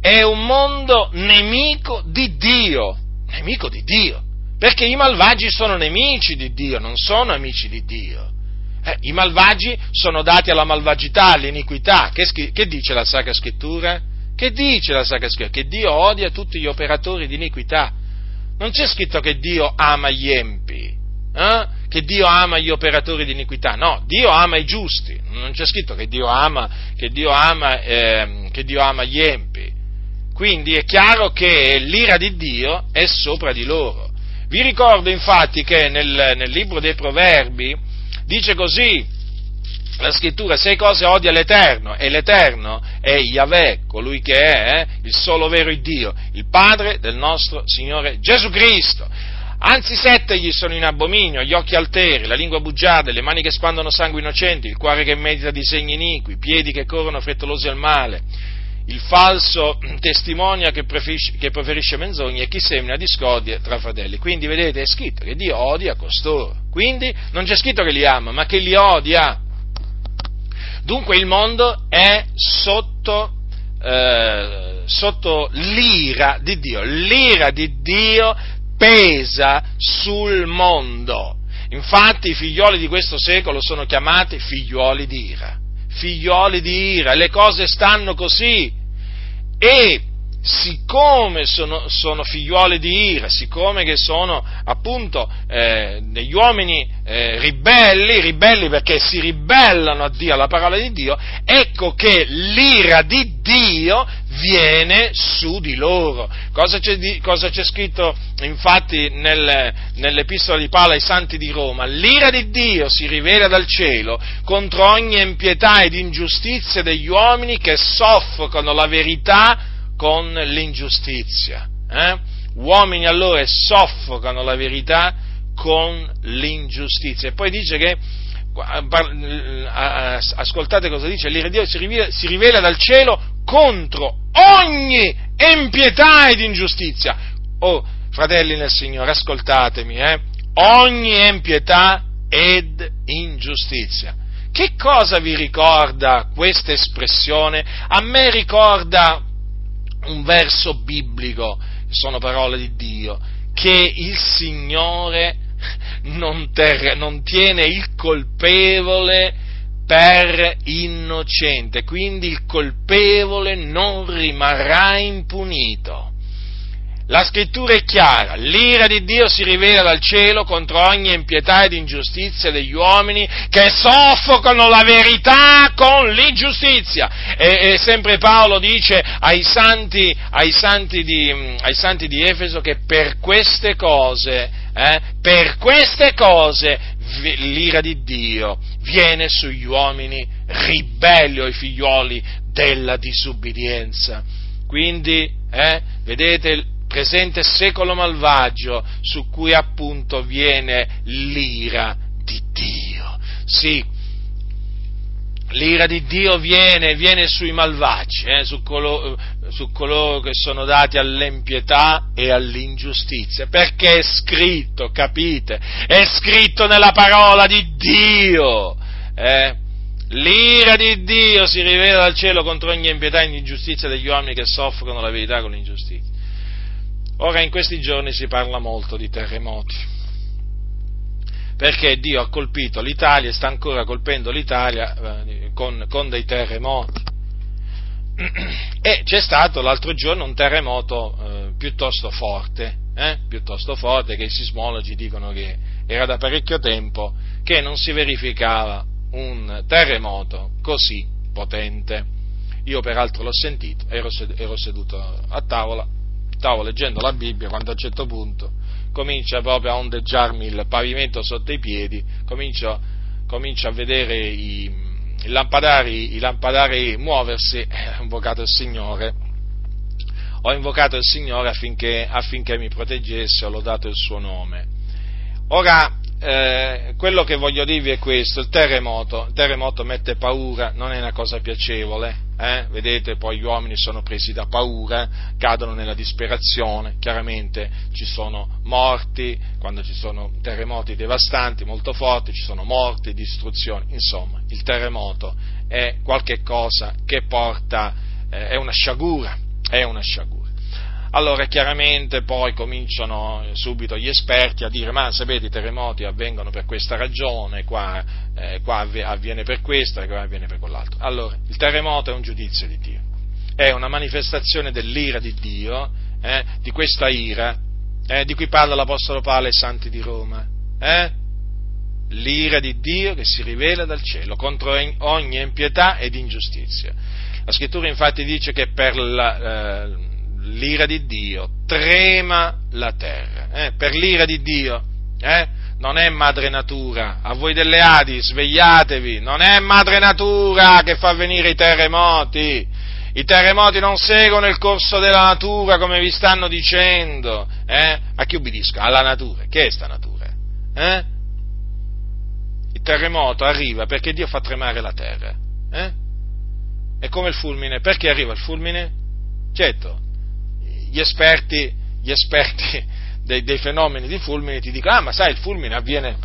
è un mondo nemico di Dio, nemico di Dio, perché i malvagi sono nemici di Dio, non sono amici di Dio. Eh, I malvagi sono dati alla malvagità, all'iniquità. Che, che, dice la Sacra Scrittura? Che dice la Sacra Scrittura? Che Dio odia tutti gli operatori di iniquità. Non c'è scritto che Dio ama gli empi, eh? che Dio ama gli operatori di iniquità. No, Dio ama i giusti. Non c'è scritto che Dio ama, che Dio ama, eh, che Dio ama gli empi. Quindi è chiaro che l'ira di Dio è sopra di loro. Vi ricordo infatti che nel, nel libro dei Proverbi dice così la scrittura, sei cose odia l'Eterno, e l'Eterno è Yahweh, colui che è eh, il solo vero Dio, il Padre del nostro Signore Gesù Cristo. Anzi sette gli sono in abominio, gli occhi alteri, la lingua bugiarda, le mani che spandono sangue innocenti, il cuore che medita disegni iniqui, i piedi che corrono frettolosi al male, il falso testimonia che preferisce, che preferisce menzogne e chi semina discordie tra fratelli. Quindi vedete è scritto che Dio odia costoro. Quindi non c'è scritto che li ama, ma che li odia. Dunque il mondo è sotto, eh, sotto l'ira di Dio. L'ira di Dio pesa sul mondo. Infatti i figlioli di questo secolo sono chiamati figlioli di ira figlioli di ira, le cose stanno così. E siccome sono, sono figlioli di ira, siccome che sono appunto eh, degli uomini eh, ribelli, ribelli perché si ribellano a Dio, alla parola di Dio, ecco che l'ira di Dio viene su di loro. Cosa c'è, di, cosa c'è scritto infatti nel, nell'epistola di Paolo ai santi di Roma? L'ira di Dio si rivela dal cielo contro ogni impietà ed ingiustizia degli uomini che soffocano la verità con l'ingiustizia. Eh? Uomini allora soffocano la verità con l'ingiustizia. E poi dice che, ascoltate cosa dice, l'ira di Dio si rivela, si rivela dal cielo contro ogni impietà ed ingiustizia. Oh, fratelli nel Signore, ascoltatemi, eh? ogni impietà ed ingiustizia. Che cosa vi ricorda questa espressione? A me ricorda un verso biblico, sono parole di Dio, che il Signore non, ter- non tiene il colpevole per innocente, quindi il colpevole non rimarrà impunito. La scrittura è chiara, l'ira di Dio si rivela dal cielo contro ogni impietà ed ingiustizia degli uomini che soffocano la verità con l'ingiustizia. E, e sempre Paolo dice ai santi, ai, santi di, ai santi, di, Efeso che per queste cose, eh, per queste cose l'ira di Dio viene sugli uomini ribelli o i figlioli della disubbidienza. Quindi, eh, vedete, presente secolo malvagio su cui appunto viene l'ira di Dio. Sì, l'ira di Dio viene, viene sui malvagi, eh, su, coloro, su, coloro, che sono dati all'empietà e all'ingiustizia, perché è scritto, capite? È scritto nella parola di Dio. Eh? L'ira di Dio si rivela dal cielo contro ogni impietà e ingiustizia degli uomini che soffrono la verità con l'ingiustizia. Ora in questi giorni si parla molto di terremoti, perché Dio ha colpito l'Italia e sta ancora colpendo l'Italia eh, con, con dei terremoti. E c'è stato l'altro giorno un terremoto eh, piuttosto forte, eh, piuttosto forte, che i sismologi dicono che era da parecchio tempo che non si verificava un terremoto così potente. Io peraltro l'ho sentito, ero, ero seduto a tavola stavo leggendo la Bibbia quando a un certo punto comincia proprio a ondeggiarmi il pavimento sotto i piedi, comincio, comincio a vedere i, i lampadari, i lampadari muoversi, eh, ho invocato il Signore, ho invocato il Signore affinché, affinché mi proteggesse, ho lodato il suo nome. Ora, eh, quello che voglio dirvi è questo, il terremoto, il terremoto mette paura, non è una cosa piacevole, eh? vedete poi gli uomini sono presi da paura, cadono nella disperazione, chiaramente ci sono morti, quando ci sono terremoti devastanti, molto forti, ci sono morti, distruzioni, insomma il terremoto è qualcosa che porta, eh, è una sciagura, è una sciagura allora chiaramente poi cominciano subito gli esperti a dire ma sapete i terremoti avvengono per questa ragione, qua, eh, qua avviene per questo e qua avviene per quell'altro. Allora, il terremoto è un giudizio di Dio, è una manifestazione dell'ira di Dio, eh, di questa ira eh, di cui parla l'Apostolo Paolo ai santi di Roma. Eh? L'ira di Dio che si rivela dal cielo contro ogni impietà ed ingiustizia. La scrittura infatti dice che per la, eh, l'ira di Dio, trema la terra. Eh? Per l'ira di Dio, eh? non è madre natura. A voi delle Adi, svegliatevi, non è madre natura che fa venire i terremoti. I terremoti non seguono il corso della natura come vi stanno dicendo. Eh? A chi obbedisco? Alla natura. Che è sta natura? Eh? Il terremoto arriva perché Dio fa tremare la terra. Eh? È come il fulmine. Perché arriva il fulmine? Certo, gli esperti, gli esperti dei, dei, fenomeni di fulmine ti dicono, ah ma sai il fulmine avviene,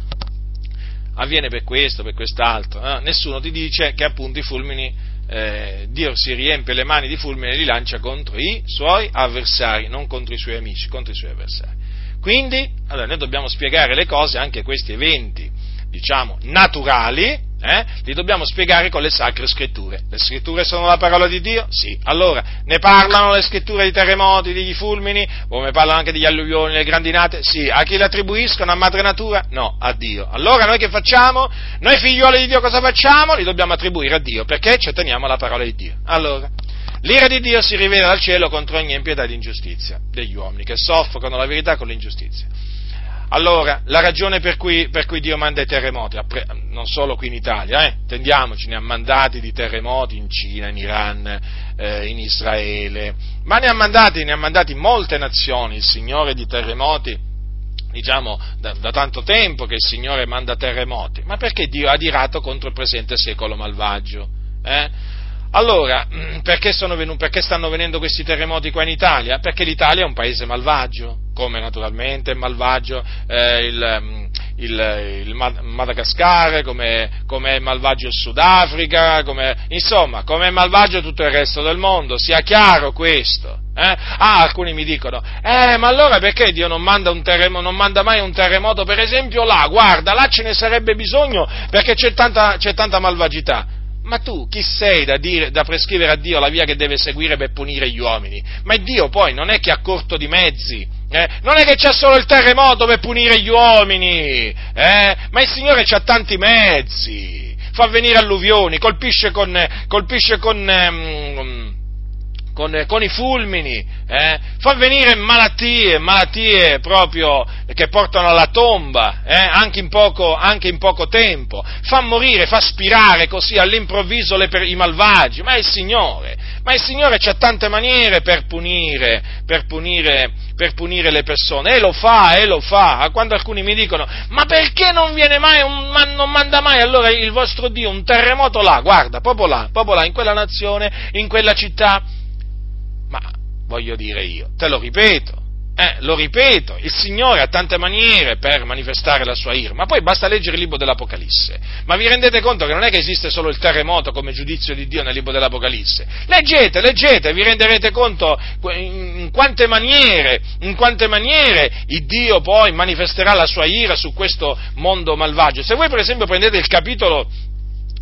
avviene per questo, per quest'altro, eh? nessuno ti dice che appunto i fulmini, eh, Dio si riempie le mani di fulmine e li lancia contro i suoi avversari, non contro i suoi amici, contro i suoi avversari. Quindi, allora, noi dobbiamo spiegare le cose, anche questi eventi, diciamo, naturali, eh? li dobbiamo spiegare con le sacre scritture. Le scritture sono la parola di Dio? Sì. Allora, ne parlano le scritture dei terremoti, degli fulmini, come parlano anche degli alluvioni, delle grandinate? Sì. A chi le attribuiscono? A madre natura? No, a Dio. Allora noi che facciamo? Noi figlioli di Dio cosa facciamo? Li dobbiamo attribuire a Dio, perché ci teniamo alla parola di Dio. Allora, l'ira di Dio si rivela dal cielo contro ogni impietà ed ingiustizia degli uomini, che soffocano la verità con l'ingiustizia. Allora, la ragione per cui, per cui, Dio manda i terremoti, non solo qui in Italia, eh, tendiamoci, ne ha mandati di terremoti in Cina, in Iran, eh, in Israele, ma ne ha, mandati, ne ha mandati molte nazioni, il Signore di terremoti, diciamo da, da, tanto tempo che il Signore manda terremoti, ma perché Dio ha adirato contro il presente secolo malvagio? Eh? Allora, perché, venuti, perché, stanno venendo questi terremoti qua in Italia? Perché l'Italia è un paese malvagio, come naturalmente è malvagio eh, il, mm, il, il, Madagascar, come, come, è malvagio il Sudafrica, come, insomma, come è malvagio tutto il resto del mondo, sia chiaro questo. Eh? Ah, alcuni mi dicono, eh, ma allora perché Dio non manda, terremoto, non manda, mai un terremoto, per esempio là, guarda, là ce ne sarebbe bisogno perché c'è tanta, c'è tanta malvagità. Ma tu chi sei da, dire, da, prescrivere a Dio la via che deve seguire per punire gli uomini? Ma Dio poi non è che ha corto di mezzi, eh? non è che c'è solo il terremoto per punire gli uomini, eh? ma il Signore ha tanti mezzi, fa venire alluvioni, colpisce con, colpisce con um, con, con, i fulmini, eh? fa venire malattie, malattie proprio che portano alla tomba, eh? anche, in poco, anche, in poco, tempo, fa morire, fa spirare così all'improvviso le, i malvagi, ma il Signore, ma il Signore ha tante maniere per punire, per punire, per punire le persone, e lo fa, e lo fa, quando alcuni mi dicono, ma perché non viene mai, un, ma non manda mai? Allora il vostro Dio un terremoto là, guarda, proprio là, proprio là, in quella nazione, in quella città, voglio dire io, te lo ripeto, eh, lo ripeto, il Signore ha tante maniere per manifestare la sua ira, ma poi basta leggere il libro dell'Apocalisse. Ma vi rendete conto che non è che esiste solo il terremoto come giudizio di Dio nel libro dell'Apocalisse? Leggete, leggete, vi renderete conto in quante maniere, in quante maniere il Dio poi manifesterà la sua ira su questo mondo malvagio. Se voi per esempio prendete il capitolo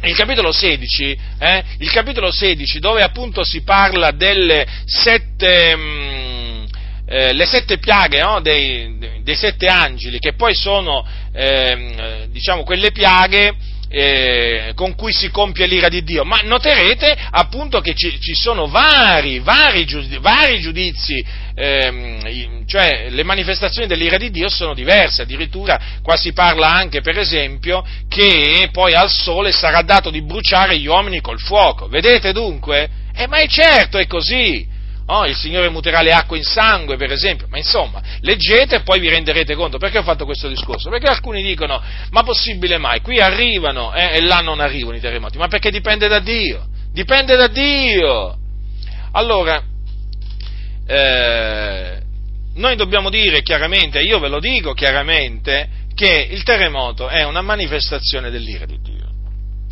il capitolo 16, eh, il capitolo 16 dove appunto si parla delle sette, mh, mm, eh, le sette piaghe no, dei, dei, sette angeli, che poi sono eh, diciamo, quelle piaghe eh, con cui si compie l'ira di Dio, ma noterete appunto che ci, ci sono vari, vari, giudizi, vari giudizi ehm, cioè le manifestazioni dell'ira di Dio sono diverse, addirittura qua si parla anche per esempio che poi al sole sarà dato di bruciare gli uomini col fuoco, vedete dunque? Eh, ma è certo, è così, Oh, il Signore muterà le acque in sangue, per esempio, ma insomma, leggete e poi vi renderete conto. Perché ho fatto questo discorso? Perché alcuni dicono, ma possibile mai? Qui arrivano eh, e là non arrivano i terremoti, ma perché dipende da Dio, dipende da Dio. Allora, eh, noi dobbiamo dire chiaramente, io ve lo dico chiaramente, che il terremoto è una manifestazione dell'ira di Dio.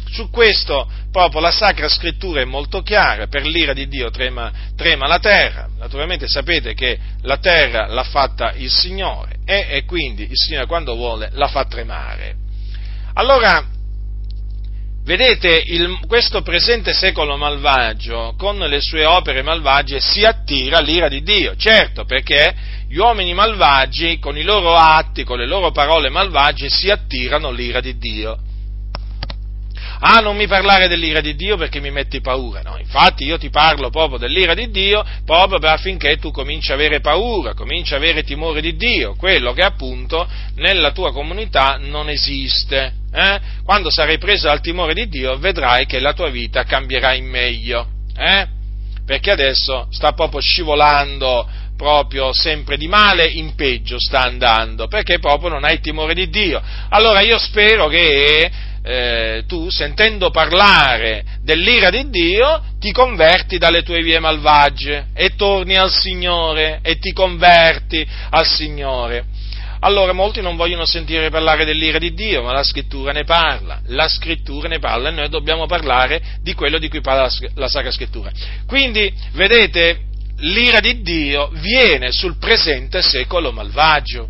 Su questo proprio la Sacra Scrittura è molto chiara, per l'ira di Dio trema, trema la terra, naturalmente sapete che la terra l'ha fatta il Signore e, e quindi il Signore quando vuole la fa tremare. Allora, vedete, il, questo presente secolo malvagio, con le sue opere malvagie, si attira l'ira di Dio, certo, perché gli uomini malvagi, con i loro atti, con le loro parole malvagie, si attirano l'ira di Dio. Ah, non mi parlare dell'ira di Dio perché mi metti paura. No, infatti io ti parlo proprio dell'ira di Dio proprio affinché tu cominci a avere paura, cominci a avere timore di Dio, quello che appunto nella tua comunità non esiste. Eh? Quando sarai preso dal timore di Dio vedrai che la tua vita cambierà in meglio. Eh? Perché adesso sta proprio scivolando proprio sempre di male in peggio sta andando, perché proprio non hai timore di Dio. Allora io spero che eh, tu, sentendo parlare dell'ira di Dio, ti converti dalle tue vie malvagie e torni al Signore e ti converti al Signore. Allora molti non vogliono sentire parlare dell'ira di Dio, ma la scrittura ne parla, la scrittura ne parla e noi dobbiamo parlare di quello di cui parla la Sacra Scrittura. Quindi, vedete, l'ira di Dio viene sul presente secolo malvagio.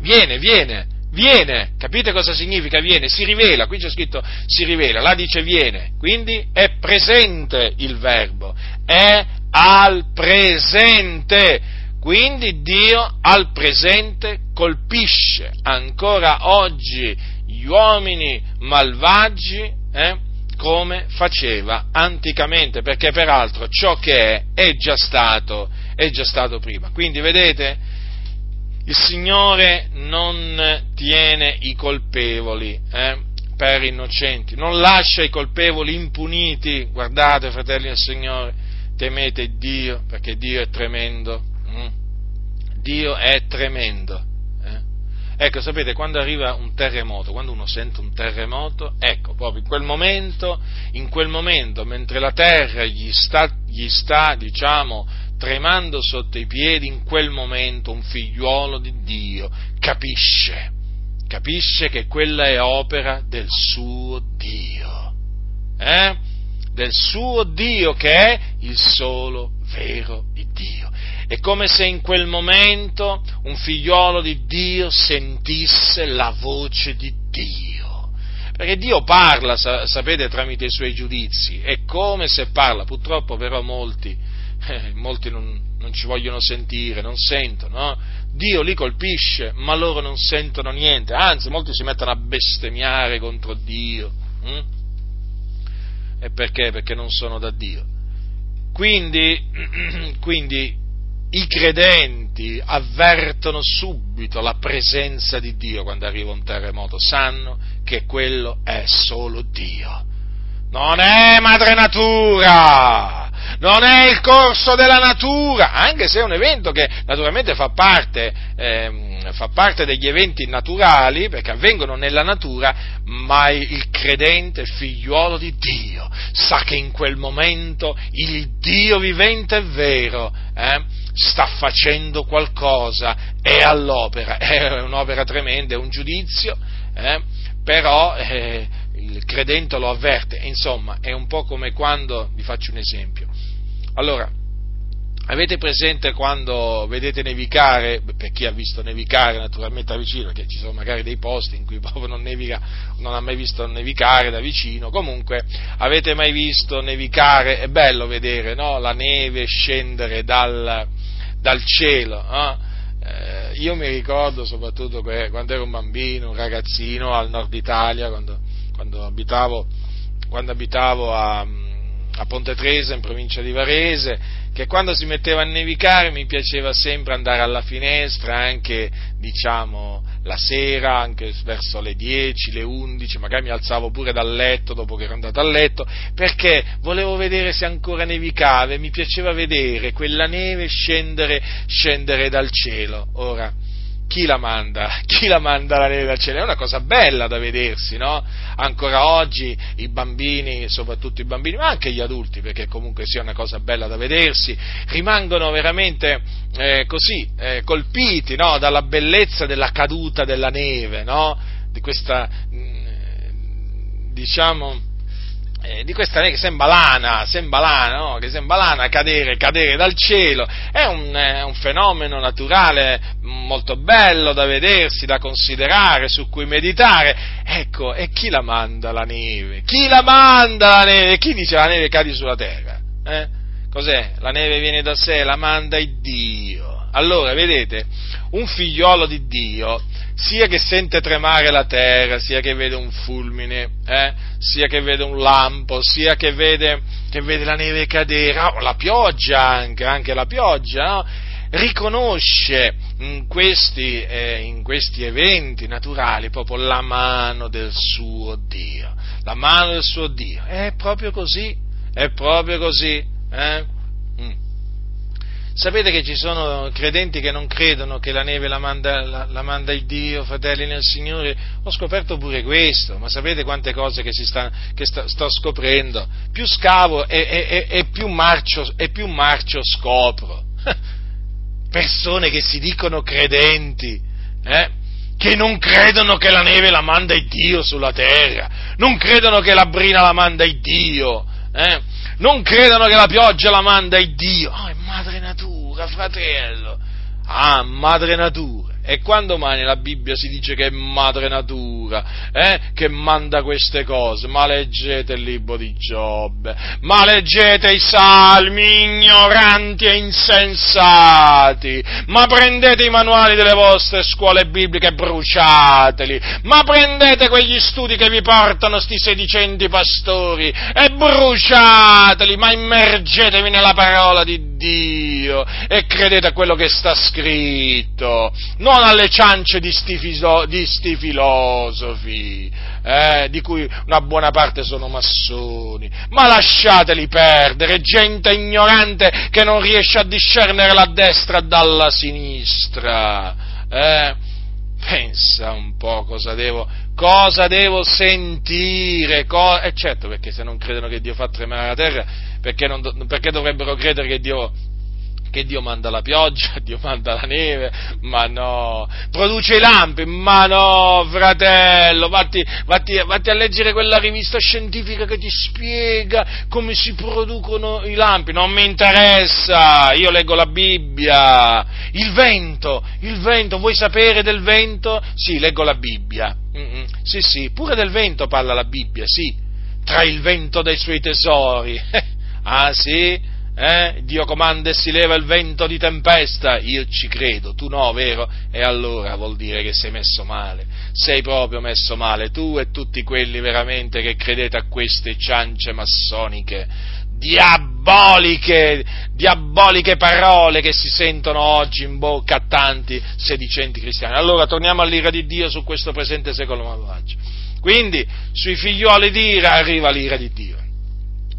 Viene, viene viene, capite cosa significa viene? Si rivela, qui c'è scritto si rivela, là dice viene, quindi è presente il verbo, è al presente, quindi Dio al presente colpisce ancora oggi gli uomini malvagi eh, come faceva anticamente, perché peraltro ciò che è è già stato, è già stato prima. Quindi vedete, il Signore non tiene i colpevoli eh, per innocenti, non lascia i colpevoli impuniti. Guardate, fratelli del Signore, temete Dio, perché Dio è tremendo. Mm? Dio è tremendo. Eh? Ecco, sapete, quando arriva un terremoto, quando uno sente un terremoto, ecco, proprio in quel momento, in quel momento, mentre la terra gli sta, gli sta diciamo, tremando sotto i piedi, in quel momento un figliuolo di Dio capisce, capisce che quella è opera del suo Dio, eh? del suo Dio che è il solo vero Dio. È come se in quel momento un figliuolo di Dio sentisse la voce di Dio. Perché Dio parla, sapete, tramite i suoi giudizi, è come se parla, purtroppo però molti eh, molti non, non, ci vogliono sentire, non sentono, no? Dio li colpisce, ma loro non sentono niente, anzi molti si mettono a bestemmiare contro Dio. Hm? E perché? Perché non sono da Dio. Quindi, quindi i credenti avvertono subito la presenza di Dio quando arriva un terremoto, sanno che quello è solo Dio. Non è madre natura! Non è il corso della natura, anche se è un evento che naturalmente fa parte, eh, fa parte degli eventi naturali, perché avvengono nella natura, ma il credente figliuolo di Dio sa che in quel momento il Dio vivente e vero eh, sta facendo qualcosa, è all'opera, è un'opera tremenda, è un giudizio, eh, però eh, il credente lo avverte, insomma è un po' come quando, vi faccio un esempio, allora, avete presente quando vedete nevicare, per chi ha visto nevicare naturalmente da vicino, perché ci sono magari dei posti in cui proprio non, nevica, non ha mai visto nevicare da vicino, comunque avete mai visto nevicare, è bello vedere no? la neve scendere dal, dal cielo, no? eh, io mi ricordo soprattutto quando ero un bambino, un ragazzino al nord Italia, quando quando abitavo, quando abitavo a, a Ponte Tresa in provincia di Varese, che quando si metteva a nevicare mi piaceva sempre andare alla finestra, anche diciamo la sera, anche verso le 10, le 11, magari mi alzavo pure dal letto dopo che ero andato a letto, perché volevo vedere se ancora nevicava e mi piaceva vedere quella neve scendere, scendere dal cielo. Ora, chi la manda? Chi la manda la neve dal cielo? È una cosa bella da vedersi, no? Ancora oggi i bambini, soprattutto i bambini, ma anche gli adulti, perché comunque sia una cosa bella da vedersi, rimangono veramente eh, così eh, colpiti no? dalla bellezza della caduta della neve, no? Di questa, mm, diciamo, eh, di questa che sembra lana, sembra lana, no? che sembra lana cadere, cadere dal cielo, è un, è un, fenomeno naturale molto bello da vedersi, da considerare, su cui meditare. Ecco, e chi la manda la neve? Chi la manda la neve? Chi dice la neve cadi sulla terra? Eh? Cos'è? La neve viene da sé, la manda il Dio. Allora, vedete, un figliolo di Dio sia che sente tremare la terra, sia che vede un fulmine, eh, sia che vede un lampo, sia che vede, che vede la neve cadere, oh, la pioggia anche, anche la pioggia, no? riconosce in questi, eh, in questi, eventi naturali proprio la mano del suo Dio, la mano del suo Dio. È proprio così, è proprio così. Eh? Sapete che ci sono credenti che non credono che la neve la manda, la, la manda, il Dio, fratelli nel Signore? Ho scoperto pure questo, ma sapete quante cose che, sta, che sta, sto scoprendo? Più scavo e, e, e, più marcio, e più marcio scopro. Persone che si dicono credenti, eh? che non credono che la neve la manda il Dio sulla terra, non credono che la brina la manda il Dio, eh? non credono che la pioggia la manda il Dio. Oh, madre natura, fratello. Ah, madre natura. E quando mai nella Bibbia si dice che è madre natura, eh, che manda queste cose? Ma leggete il libro di Giobbe, ma leggete i salmi ignoranti e insensati, ma prendete i manuali delle vostre scuole bibliche e bruciateli, ma prendete quegli studi che vi portano sti sedicenti pastori e bruciateli, ma immergetevi nella parola di Dio e credete a quello che sta scritto. Non non alle ciance di sti, fiso, di sti filosofi, eh, di cui una buona parte sono massoni, ma lasciateli perdere, gente ignorante che non riesce a discernere la destra dalla sinistra. Eh? Pensa un po' cosa devo, cosa devo sentire, co- e certo perché se non credono che Dio fa tremare la terra, perché, non, perché dovrebbero credere che Dio che Dio manda la pioggia, Dio manda la neve, ma no, produce i lampi, ma no, fratello, vatti, vatti, vatti, a leggere quella rivista scientifica che ti spiega come si producono i lampi, non mi interessa, io leggo la Bibbia, il vento, il vento, vuoi sapere del vento? Sì, leggo la Bibbia, Mm-mm. sì, sì, pure del vento parla la Bibbia, sì, tra il vento dei suoi tesori, ah sì? Eh? Dio comanda e si leva il vento di tempesta, io ci credo, tu no, vero? E allora vuol dire che sei messo male, sei proprio messo male, tu e tutti quelli veramente che credete a queste ciance massoniche, diaboliche, diaboliche parole che si sentono oggi in bocca a tanti sedicenti cristiani. Allora torniamo all'ira di Dio su questo presente secolo malvagio. Quindi sui figlioli di ira arriva l'ira di Dio.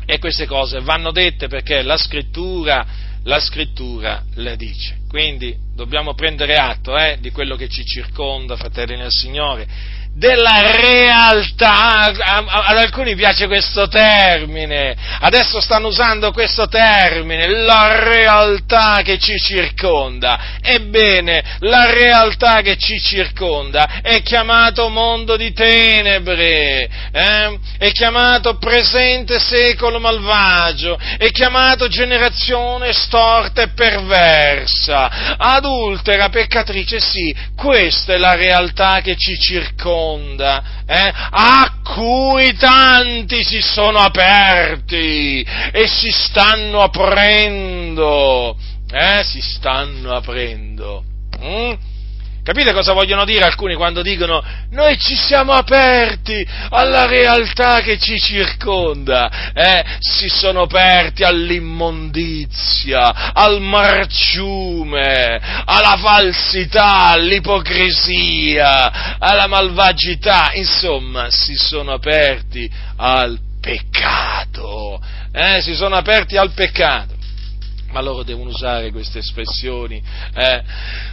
E queste cose vanno dette perché la scrittura, la scrittura le dice. Quindi dobbiamo prendere atto eh, di quello che ci circonda, fratelli nel Signore, della realtà. Ad alcuni piace questo termine, adesso stanno usando questo termine, la realtà che ci circonda. Ebbene, la realtà che ci circonda è chiamato mondo di tenebre, eh? è chiamato presente secolo malvagio, è chiamato generazione storta e perversa, adultera, peccatrice, sì, questa è la realtà che ci circonda onda, eh, a cui tanti si sono aperti e si stanno aprendo, eh, si stanno aprendo. Mm? Capite cosa vogliono dire alcuni quando dicono noi ci siamo aperti alla realtà che ci circonda, eh? si sono aperti all'immondizia, al marciume, alla falsità, all'ipocrisia, alla malvagità, insomma si sono aperti al peccato, eh? si sono aperti al peccato ma loro devono usare queste espressioni, eh,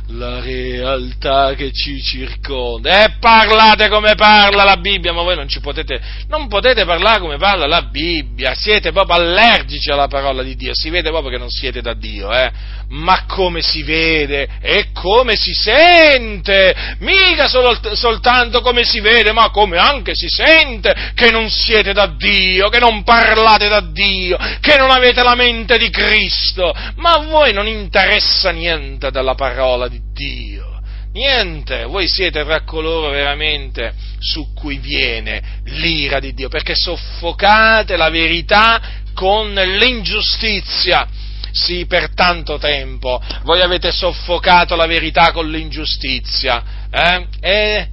la realtà che ci circonda, e parlate come parla la Bibbia, ma voi non ci potete, non potete parlare come parla la Bibbia, siete proprio allergici alla parola di Dio, si vede proprio che non siete da Dio, eh, ma come si vede e come si sente, mica solo, soltanto come si vede, ma come anche si sente che non siete da Dio, che non parlate da Dio, che non avete la mente di Cristo, ma a voi non interessa niente della parola di Dio. Niente, voi siete tra coloro veramente su cui viene l'ira di Dio, perché soffocate la verità con l'ingiustizia. Sì, per tanto tempo voi avete soffocato la verità con l'ingiustizia. Eh? E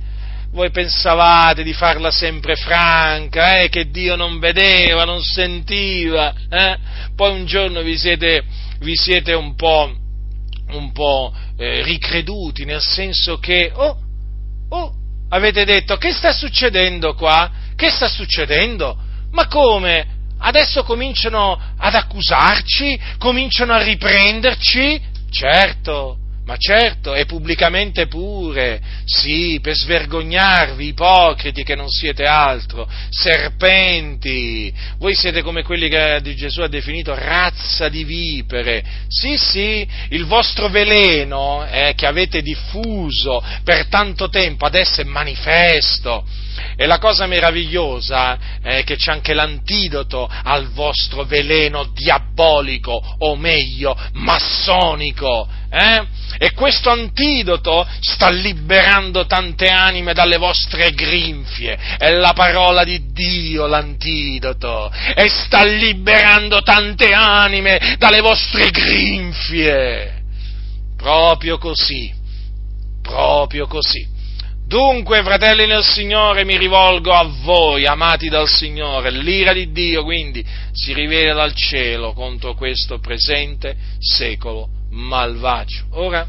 voi pensavate di farla sempre franca, eh? che Dio non vedeva, non sentiva. Eh? Poi un giorno vi siete vi siete un po', un po' eh, ricreduti, nel senso che, oh, oh, avete detto, che sta succedendo qua? Che sta succedendo? Ma come? Adesso cominciano ad accusarci? Cominciano a riprenderci? Certo, ma certo, e pubblicamente pure, sì, per svergognarvi, ipocriti che non siete altro, serpenti, voi siete come quelli che Gesù ha definito razza di vipere, sì, sì, il vostro veleno eh, che avete diffuso per tanto tempo adesso è manifesto, e la cosa meravigliosa è che c'è anche l'antidoto al vostro veleno diabolico, o meglio, massonico. Eh? E questo antidoto sta liberando tante anime dalle vostre grinfie. È la parola di Dio l'antidoto. E sta liberando tante anime dalle vostre grinfie. Proprio così. Proprio così. Dunque, fratelli nel Signore, mi rivolgo a voi, amati dal Signore, l'ira di Dio quindi si rivela dal cielo contro questo presente secolo malvagio. Ora,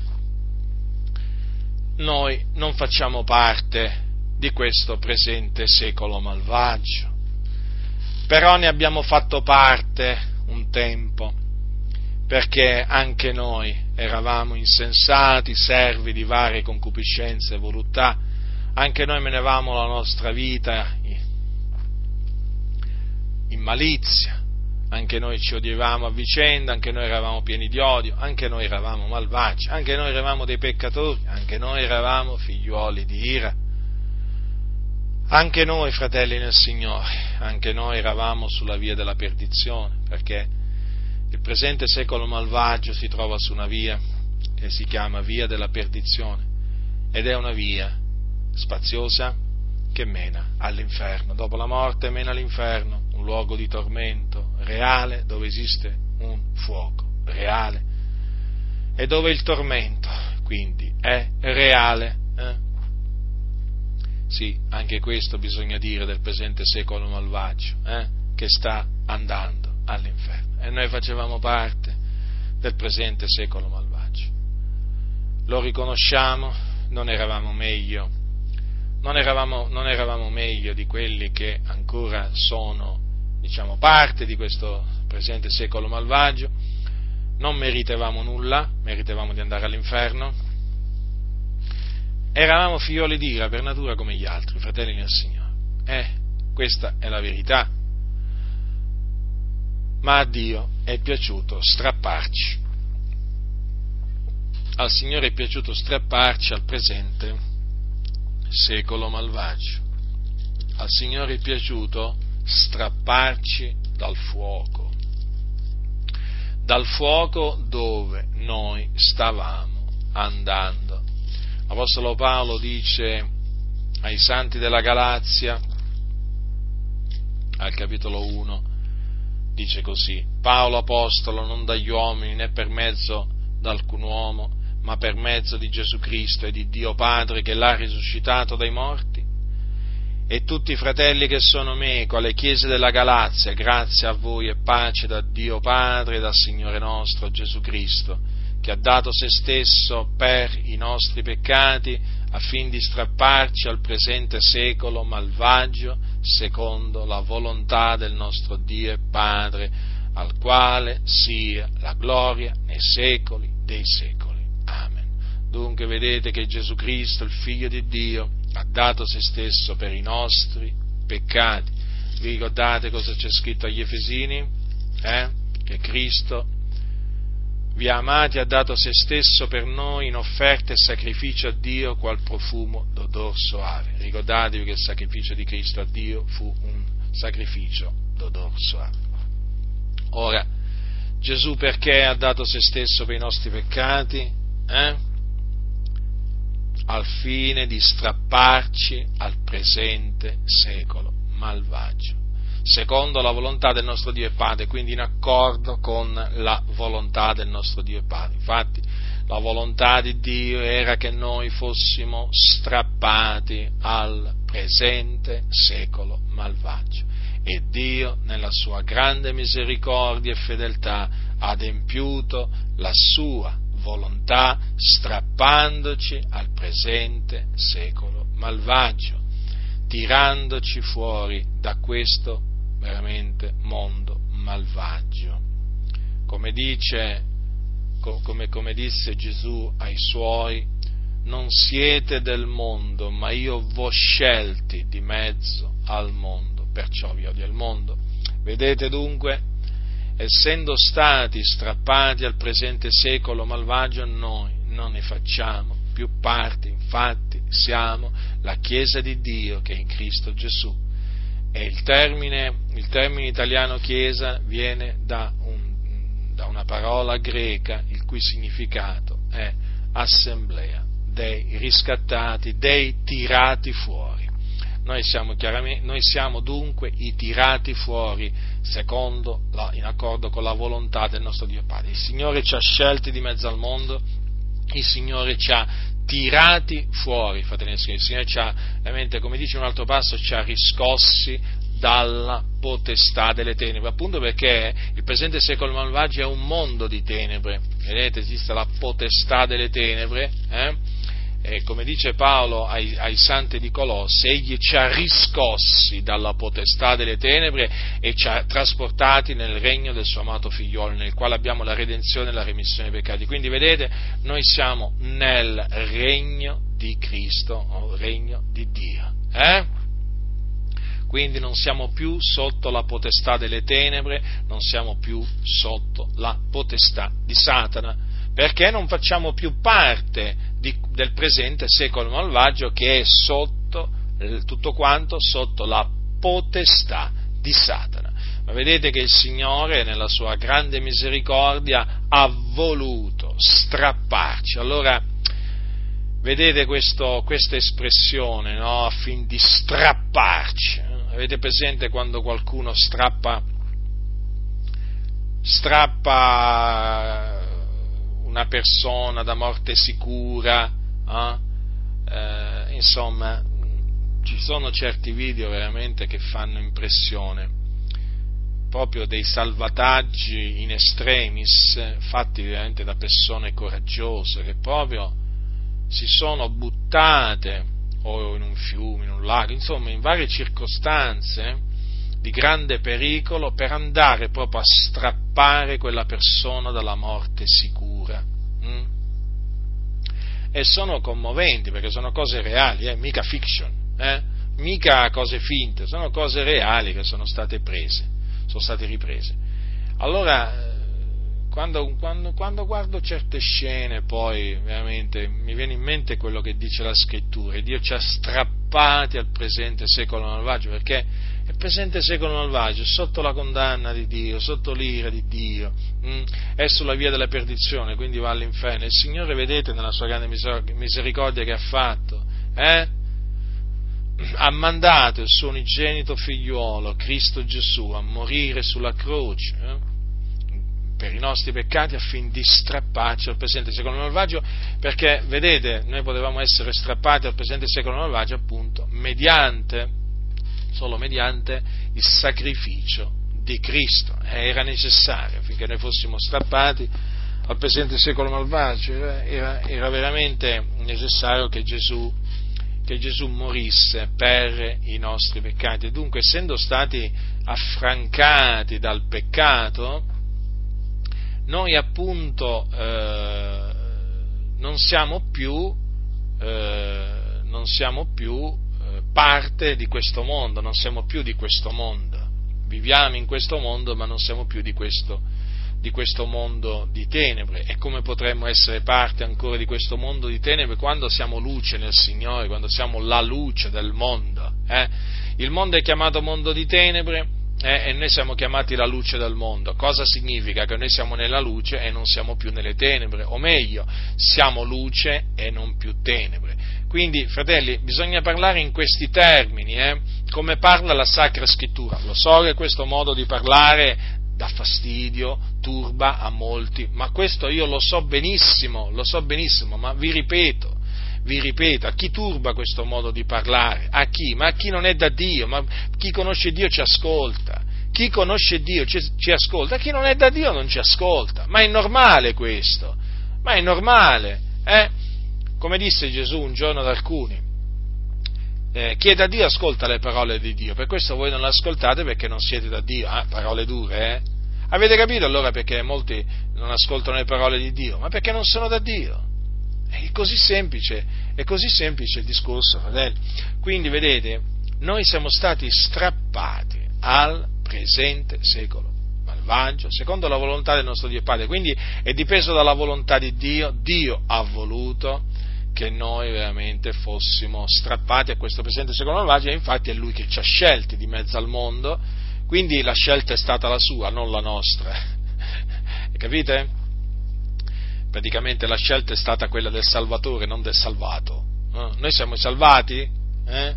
noi non facciamo parte di questo presente secolo malvagio, però ne abbiamo fatto parte un tempo, perché anche noi eravamo insensati, servi di varie concupiscenze e voluttà, anche noi menevamo la nostra vita in malizia, anche noi ci odiavamo a vicenda, anche noi eravamo pieni di odio, anche noi eravamo malvagi, anche noi eravamo dei peccatori, anche noi eravamo figliuoli di ira. Anche noi, fratelli nel Signore, anche noi eravamo sulla via della perdizione, perché il presente secolo malvagio si trova su una via che si chiama via della perdizione ed è una via spaziosa che mena all'inferno. Dopo la morte mena all'inferno, un luogo di tormento reale dove esiste un fuoco reale e dove il tormento quindi è reale. Eh? Sì, anche questo bisogna dire del presente secolo malvagio eh? che sta andando all'inferno e noi facevamo parte del presente secolo malvagio. Lo riconosciamo, non eravamo meglio non eravamo, non eravamo meglio di quelli che ancora sono, diciamo, parte di questo presente secolo malvagio, non meritavamo nulla, meritavamo di andare all'inferno, eravamo figlioli di ira per natura come gli altri, fratelli del Signore. Eh, questa è la verità. Ma a Dio è piaciuto strapparci. Al Signore è piaciuto strapparci al presente secolo malvagio. Al Signore è piaciuto strapparci dal fuoco, dal fuoco dove noi stavamo andando. L'Apostolo Paolo dice ai santi della Galazia, al capitolo 1, dice così, Paolo Apostolo non dagli uomini né per mezzo d'alcun uomo, ma per mezzo di Gesù Cristo e di Dio Padre che l'ha risuscitato dai morti. E tutti i fratelli che sono meco alle chiese della Galazia, grazie a voi e pace da Dio Padre e dal Signore nostro Gesù Cristo, che ha dato se stesso per i nostri peccati affin di strapparci al presente secolo malvagio secondo la volontà del nostro Dio e Padre, al quale sia la gloria nei secoli dei secoli. Amen. Dunque vedete che Gesù Cristo, il Figlio di Dio, ha dato se stesso per i nostri peccati. Vi ricordate cosa c'è scritto agli Efesini? Eh? Che Cristo vi ha amati ha dato se stesso per noi in offerta e sacrificio a Dio qual profumo d'odor soave. Ricordatevi che il sacrificio di Cristo a Dio fu un sacrificio d'odor soave. Ora, Gesù perché ha dato se stesso per i nostri peccati? Eh? Al fine di strapparci al presente secolo malvagio secondo la volontà del nostro Dio e Padre, quindi in accordo con la volontà del nostro Dio e Padre. Infatti la volontà di Dio era che noi fossimo strappati al presente secolo malvagio e Dio nella sua grande misericordia e fedeltà ha adempiuto la sua volontà strappandoci al presente secolo malvagio, tirandoci fuori da questo veramente mondo malvagio. Come dice, come, come disse Gesù ai suoi, non siete del mondo, ma io v'ho scelti di mezzo al mondo, perciò vi odio il mondo. Vedete dunque, essendo stati strappati al presente secolo malvagio, noi non ne facciamo più parte, infatti siamo la Chiesa di Dio che è in Cristo Gesù e il termine, il termine italiano chiesa viene da, un, da una parola greca il cui significato è assemblea dei riscattati, dei tirati fuori. Noi siamo, noi siamo, dunque i tirati fuori secondo la, in accordo con la volontà del nostro Dio Padre. Il Signore ci ha scelti di mezzo al mondo, il Signore ci ha tirati fuori, fratelli e il Signore ci ha, veramente, come dice un altro passo, ci ha riscossi dalla potestà delle tenebre, appunto perché il presente secolo malvagio è un mondo di tenebre, vedete, esiste la potestà delle tenebre, eh? E come dice Paolo ai, ai, santi di Colosse, egli ci ha riscossi dalla potestà delle tenebre e ci ha trasportati nel regno del suo amato figliolo, nel quale abbiamo la redenzione e la remissione dei peccati. Quindi vedete, noi siamo nel regno di Cristo, o regno di Dio. Eh? Quindi non siamo più sotto la potestà delle tenebre, non siamo più sotto la potestà di Satana, perché non facciamo più parte di, del presente secolo malvagio che è sotto eh, tutto quanto sotto la potestà di Satana. Ma vedete che il Signore, nella sua grande misericordia, ha voluto strapparci. Allora, vedete questo, questa espressione, no? Affin di strapparci. Avete presente quando qualcuno strappa, strappa una persona da morte sicura, eh? Eh, insomma, ci sono certi video veramente che fanno impressione, proprio dei salvataggi in extremis fatti veramente da persone coraggiose che proprio si sono buttate o in un fiume, in un lago, insomma in varie circostanze di grande pericolo per andare proprio a strappare quella persona dalla morte sicura. Mm? E sono commoventi perché sono cose reali, eh? mica fiction, eh? mica cose finte, sono cose reali che sono state prese, sono state riprese. Allora, quando, quando, quando, guardo certe scene, poi veramente mi viene in mente quello che dice la scrittura: Dio ci ha strappati al presente secolo malvagio perché il presente secolo malvagio è sotto la condanna di Dio, sotto l'ira di Dio? Mm? è sulla via della perdizione, quindi va all'inferno. Il Signore, vedete, nella sua grande misericordia che ha fatto, eh? ha mandato il suo unigenito figliuolo, Cristo Gesù, a morire sulla croce. Eh? per i nostri peccati affinché di strapparci al presente secolo malvagio, perché vedete, noi potevamo essere strappati al presente secolo malvagio appunto mediante, solo mediante il sacrificio di Cristo. Era necessario affinché noi fossimo strappati al presente secolo malvagio, era, era veramente necessario che Gesù, che Gesù morisse per i nostri peccati. Dunque, essendo stati affrancati dal peccato, noi appunto eh, non siamo più, eh, non siamo più eh, parte di questo mondo, non siamo più di questo mondo. Viviamo in questo mondo, ma non siamo più di questo, di questo mondo di tenebre. E come potremmo essere parte ancora di questo mondo di tenebre quando siamo luce nel Signore, quando siamo la luce del mondo? Eh? Il mondo è chiamato mondo di tenebre eh, e noi siamo chiamati la luce del mondo. Cosa significa? Che noi siamo nella luce e non siamo più nelle tenebre, o meglio, siamo luce e non più tenebre. Quindi, fratelli, bisogna parlare in questi termini, eh, come parla la Sacra Scrittura. Lo so che questo modo di parlare dà fastidio, turba a molti, ma questo io lo so benissimo, lo so benissimo, ma vi ripeto, vi ripeto, a chi turba questo modo di parlare? A chi? Ma a chi non è da Dio? Ma chi conosce Dio ci ascolta. Chi conosce Dio ci, ci ascolta, chi non è da Dio non ci ascolta. Ma è normale questo. Ma è normale. Eh? Come disse Gesù un giorno ad alcuni. Eh, chi è da Dio ascolta le parole di Dio, per questo voi non le ascoltate perché non siete da Dio, ah, parole dure, eh? Avete capito allora perché molti non ascoltano le parole di Dio? Ma perché non sono da Dio. È così semplice, è così semplice il discorso, fratelli. Quindi, vedete, noi siamo stati strappati al presente secolo malvagio, secondo la volontà del nostro Dio Padre. Quindi è dipeso dalla volontà di Dio. Dio ha voluto che noi veramente fossimo strappati a questo presente secolo malvagio e infatti è Lui che ci ha scelti di mezzo al mondo. Quindi la scelta è stata la sua, non la nostra. Capite? praticamente la scelta è stata quella del Salvatore, non del salvato. Noi siamo salvati? Eh?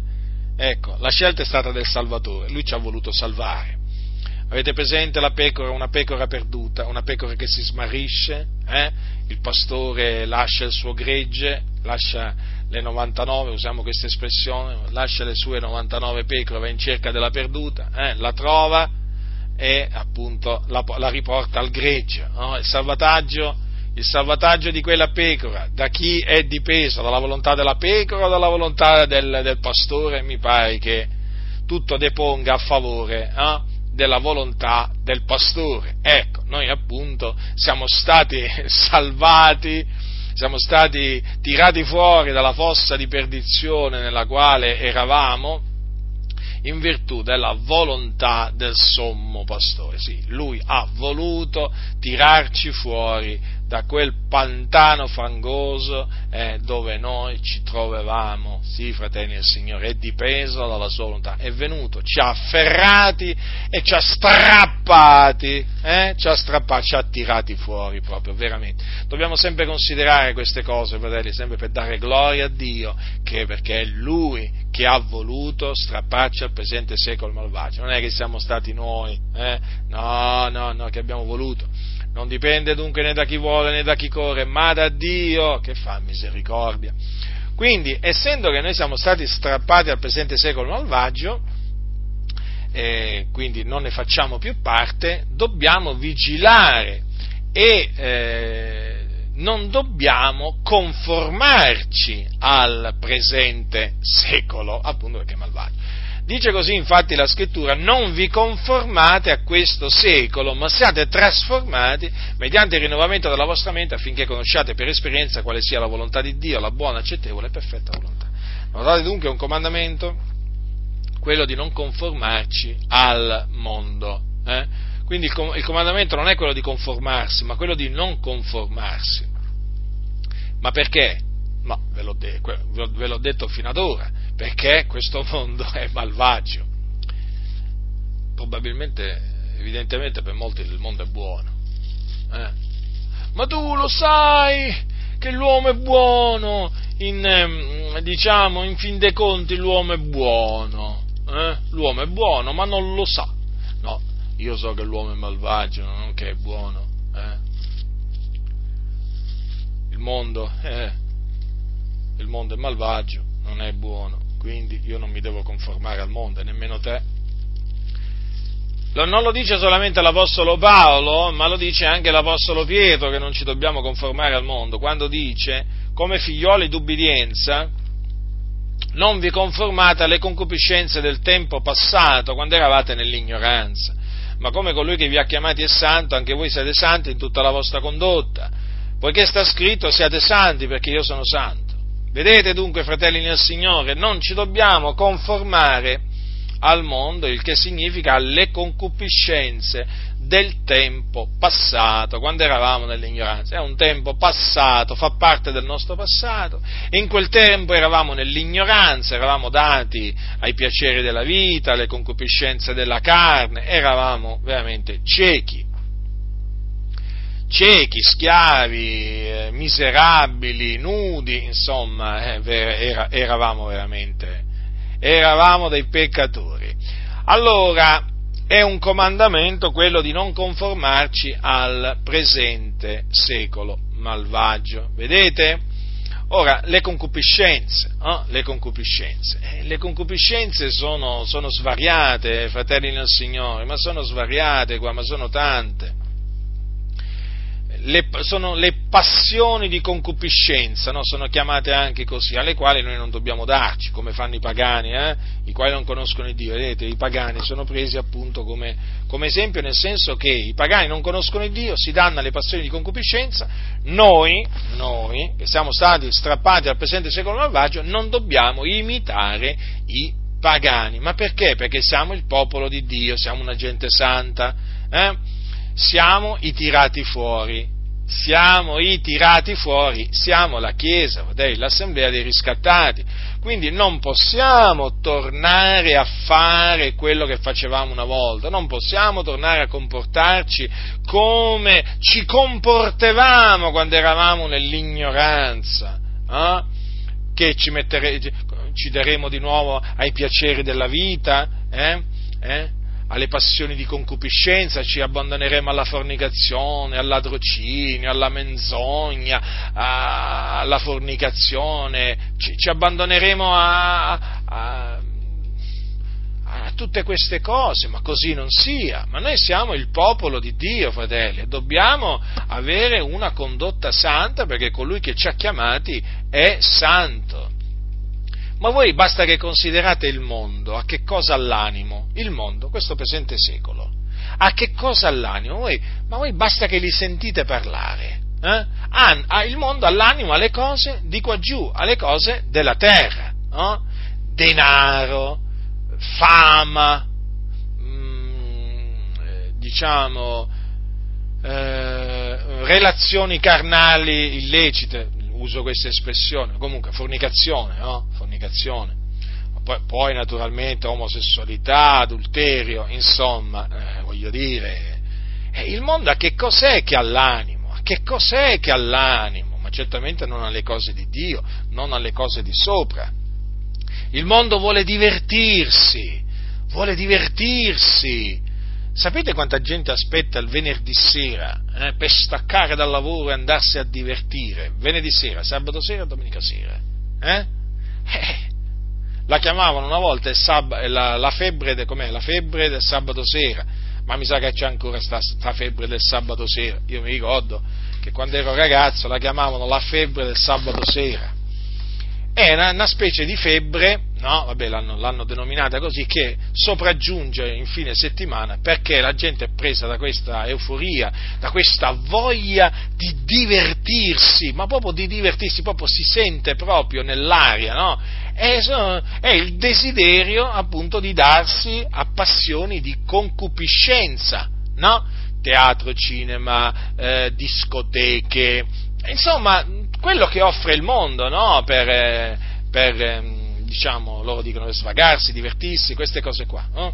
Ecco, la scelta è stata del Salvatore, lui ci ha voluto salvare. Avete presente la pecora, una pecora perduta, una pecora che si smarrisce? Eh? Il pastore lascia il suo gregge, lascia le 99, usiamo questa espressione, lascia le sue 99 pecore, va in cerca della perduta, eh? la trova e appunto la, la riporta al gregge. No? Il salvataggio il salvataggio di quella pecora, da chi è dipeso, dalla volontà della pecora o dalla volontà del, del pastore, mi pare che tutto deponga a favore eh, della volontà del pastore. Ecco, noi appunto siamo stati salvati, siamo stati tirati fuori dalla fossa di perdizione nella quale eravamo in virtù della volontà del sommo pastore. Sì, lui ha voluto tirarci fuori da quel pantano fangoso eh, dove noi ci trovavamo, sì fratelli del Signore, è dipeso dalla sua volontà, è venuto, ci ha afferrati e ci ha strappati, eh? ci ha strappati, ci ha tirati fuori proprio, veramente. Dobbiamo sempre considerare queste cose, fratelli, sempre per dare gloria a Dio, che perché è Lui che ha voluto strapparci al presente secolo malvagio, non è che siamo stati noi, eh? no, no, no, che abbiamo voluto non dipende dunque né da chi vuole né da chi corre, ma da Dio che fa misericordia. Quindi, essendo che noi siamo stati strappati al presente secolo malvagio, eh, quindi non ne facciamo più parte, dobbiamo vigilare e eh, non dobbiamo conformarci al presente secolo, appunto perché è malvagio. Dice così infatti la scrittura, non vi conformate a questo secolo, ma siate trasformati mediante il rinnovamento della vostra mente affinché conosciate per esperienza quale sia la volontà di Dio, la buona, accettevole e perfetta volontà. Notate dunque un comandamento, quello di non conformarci al mondo. Eh? Quindi il, il comandamento non è quello di conformarsi, ma quello di non conformarsi. Ma perché? Ma ve l'ho, de- ve l'ho detto fino ad ora perché questo mondo è malvagio. Probabilmente, evidentemente per molti il mondo è buono. Eh? Ma tu lo sai che l'uomo è buono, in, ehm, diciamo, in fin dei conti l'uomo è buono. Eh? L'uomo è buono, ma non lo sa. No, io so che l'uomo è malvagio, non che è buono. Eh? mondo, eh, il mondo è malvagio, non è buono, quindi io non mi devo conformare al mondo nemmeno te. Non lo dice solamente l'Apostolo Paolo, ma lo dice anche l'Apostolo Pietro che non ci dobbiamo conformare al mondo, quando dice, come figlioli d'ubbidienza, non vi conformate alle concupiscenze del tempo passato, quando eravate nell'ignoranza, ma come colui che vi ha chiamati è santo, anche voi siete santi in tutta la vostra condotta, poiché sta scritto siate santi perché io sono santo. Vedete dunque, fratelli nel Signore, non ci dobbiamo conformare al mondo, il che significa alle concupiscenze del tempo passato, quando eravamo nell'ignoranza. È un tempo passato, fa parte del nostro passato. In quel tempo eravamo nell'ignoranza, eravamo dati ai piaceri della vita, alle concupiscenze della carne, eravamo veramente ciechi. Ciechi, schiavi, eh, miserabili, nudi, insomma, eh, era, eravamo veramente, eravamo dei peccatori. Allora, è un comandamento quello di non conformarci al presente secolo malvagio. Vedete? Ora, le concupiscenze, oh, le concupiscenze, eh, le concupiscenze sono, sono svariate, fratelli nel Signore, ma sono svariate qua, ma sono tante le, sono le passioni di concupiscenza, no? sono chiamate anche così, alle quali noi non dobbiamo darci, come fanno i pagani, eh? i quali non conoscono il Dio. Vedete, i pagani sono presi appunto come, come, esempio, nel senso che i pagani non conoscono il Dio, si danno alle passioni di concupiscenza, noi, noi, che siamo stati strappati al presente secolo malvagio, non dobbiamo imitare i pagani. Ma perché? Perché siamo il popolo di Dio, siamo una gente santa. Eh? siamo i tirati fuori, siamo i tirati fuori, siamo la Chiesa, l'assemblea dei riscattati, quindi non possiamo tornare a fare quello che facevamo una volta, non possiamo tornare a comportarci come ci comportavamo quando eravamo nell'ignoranza, eh? che ci, mettere, ci daremo di nuovo ai piaceri della vita, eh? Eh? Alle passioni di concupiscenza, ci abbandoneremo alla fornicazione, al ladrocinio, alla menzogna, alla fornicazione, ci, ci abbandoneremo a, a, a tutte queste cose, ma così non sia. Ma noi siamo il popolo di Dio, fratelli, e dobbiamo avere una condotta santa perché colui che ci ha chiamati è santo. Ma voi basta che considerate il mondo, a che cosa all'animo? Il mondo, questo presente secolo. A che cosa all'animo? Voi, ma voi basta che li sentite parlare. Eh? Ah, il mondo all'animo alle cose di qua giù, alle cose della terra. No? Denaro, fama, mh, mm, diciamo, eh, relazioni carnali illecite, uso questa espressione, comunque fornicazione, no? Fornicazione. Poi, poi, naturalmente omosessualità, adulterio, insomma, eh, voglio dire, eh, il mondo a che cos'è che ha l'animo? A che cos'è che ha l'animo? Ma certamente non alle cose di Dio, non alle cose di sopra. Il mondo vuole divertirsi, vuole divertirsi, Sapete quanta gente aspetta il venerdì sera eh, per staccare dal lavoro e andarsi a divertire? Venerdì sera, sabato sera, domenica sera. Eh? Eh, la chiamavano una volta sab- la, la, febbre de, la, febbre del sabato sera, ma mi sa che c'è ancora questa febbre del sabato sera. Io mi ricordo che quando ero ragazzo la chiamavano la febbre del sabato sera è una, una specie di febbre, no? Vabbè, l'hanno, l'hanno, denominata così, che sopraggiunge in fine settimana perché la gente è presa da questa euforia, da questa voglia di divertirsi, ma proprio di divertirsi, proprio si sente proprio nell'aria, no? È, è il desiderio appunto di darsi a passioni di concupiscenza, no? Teatro, cinema, eh, discoteche, insomma, quello che offre il mondo, no? Per, eh, per ehm, diciamo, loro dicono svagarsi, divertirsi, queste cose qua, no?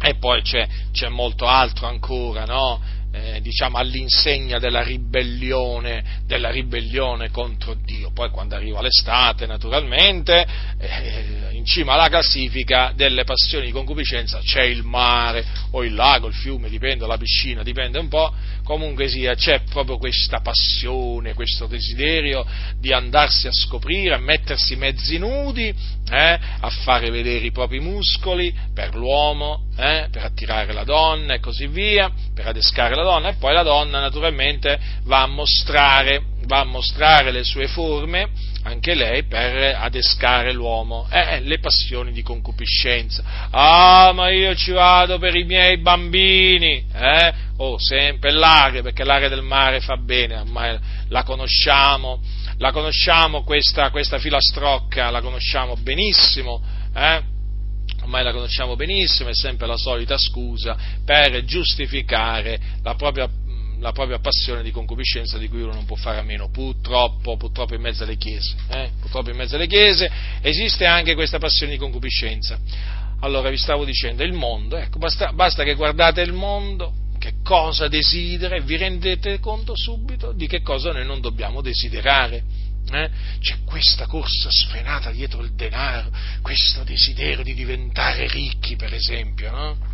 E poi c'è, c'è, molto altro ancora, no? Eh, diciamo all'insegna della ribellione, della ribellione contro Dio. Poi quando arriva l'estate, naturalmente, eh, in cima alla classifica delle passioni di concupiscenza c'è il mare, o il lago, il fiume, dipende, la piscina, dipende un po', comunque sia, c'è proprio questa passione, questo desiderio di andarsi a scoprire, a mettersi mezzi nudi, eh, a fare vedere i propri muscoli per l'uomo, eh, per attirare la donna e così via, per adescare la donna, e poi la donna naturalmente va a mostrare, va a mostrare le sue forme, anche lei per adescare l'uomo, eh, eh, le passioni di concupiscenza. Ah, ma io ci vado per i miei bambini, eh? Oh, sempre l'aria, perché l'aria del mare fa bene, ormai la conosciamo, la conosciamo questa, questa filastrocca, la conosciamo benissimo, eh? Ormai la conosciamo benissimo, è sempre la solita scusa per giustificare la propria la propria passione di concupiscenza di cui uno non può fare a meno, purtroppo, purtroppo in mezzo alle chiese, eh? purtroppo in mezzo alle chiese esiste anche questa passione di concupiscenza. Allora vi stavo dicendo, il mondo, ecco, basta, basta che guardate il mondo, che cosa desidera e vi rendete conto subito di che cosa noi non dobbiamo desiderare. Eh? C'è questa corsa sfrenata dietro il denaro, questo desiderio di diventare ricchi, per esempio, no?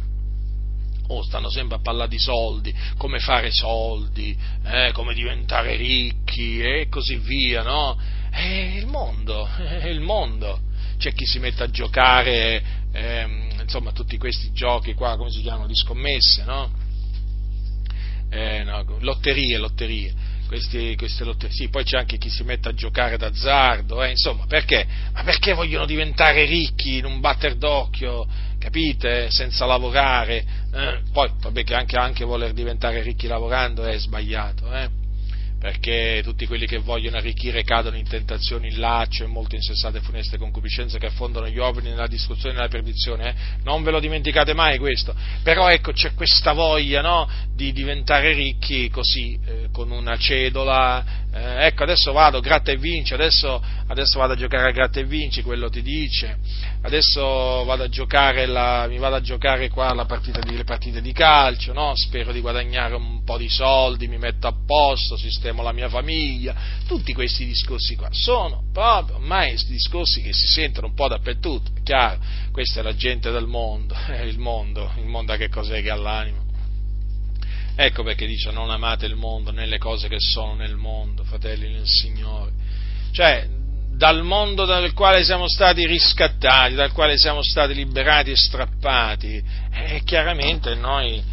oh, stanno sempre a parlare di soldi, come fare soldi, eh, come diventare ricchi e così via, no? È il mondo, è il mondo. C'è chi si mette a giocare, eh, insomma, tutti questi giochi qua, come si chiamano, di scommesse, no? Eh, no lotterie, lotterie. Questi, queste lotterie, sì, poi c'è anche chi si mette a giocare d'azzardo, eh, insomma, perché? Ma perché vogliono diventare ricchi in un batter d'occhio? capite? Senza lavorare, eh? poi vabbè che anche, anche, voler diventare ricchi lavorando è sbagliato, eh? Perché tutti quelli che vogliono arricchire cadono in tentazioni, in laccio e molte insensate e funeste concupiscenze che affondano gli uomini nella distruzione e nella perdizione, eh? non ve lo dimenticate mai questo, però ecco c'è questa voglia no? di diventare ricchi così, eh, con una cedola, eh, ecco adesso vado, gratta e vinci, adesso, adesso, vado a giocare a gratta e vinci, quello ti dice, adesso vado a la, mi vado a giocare qua di, le partite di calcio, no? spero di guadagnare un po' di soldi, mi metto a posto, sistemo la mia famiglia, tutti questi discorsi qua sono proprio ormai discorsi che si sentono un po' dappertutto, è chiaro, questa è la gente del mondo, il mondo, il mondo che cos'è che ha l'anima? Ecco perché dice non amate il mondo né le cose che sono nel mondo, fratelli nel Signore. Cioè, dal mondo dal quale siamo stati riscattati, dal quale siamo stati liberati e strappati, e chiaramente noi, eh,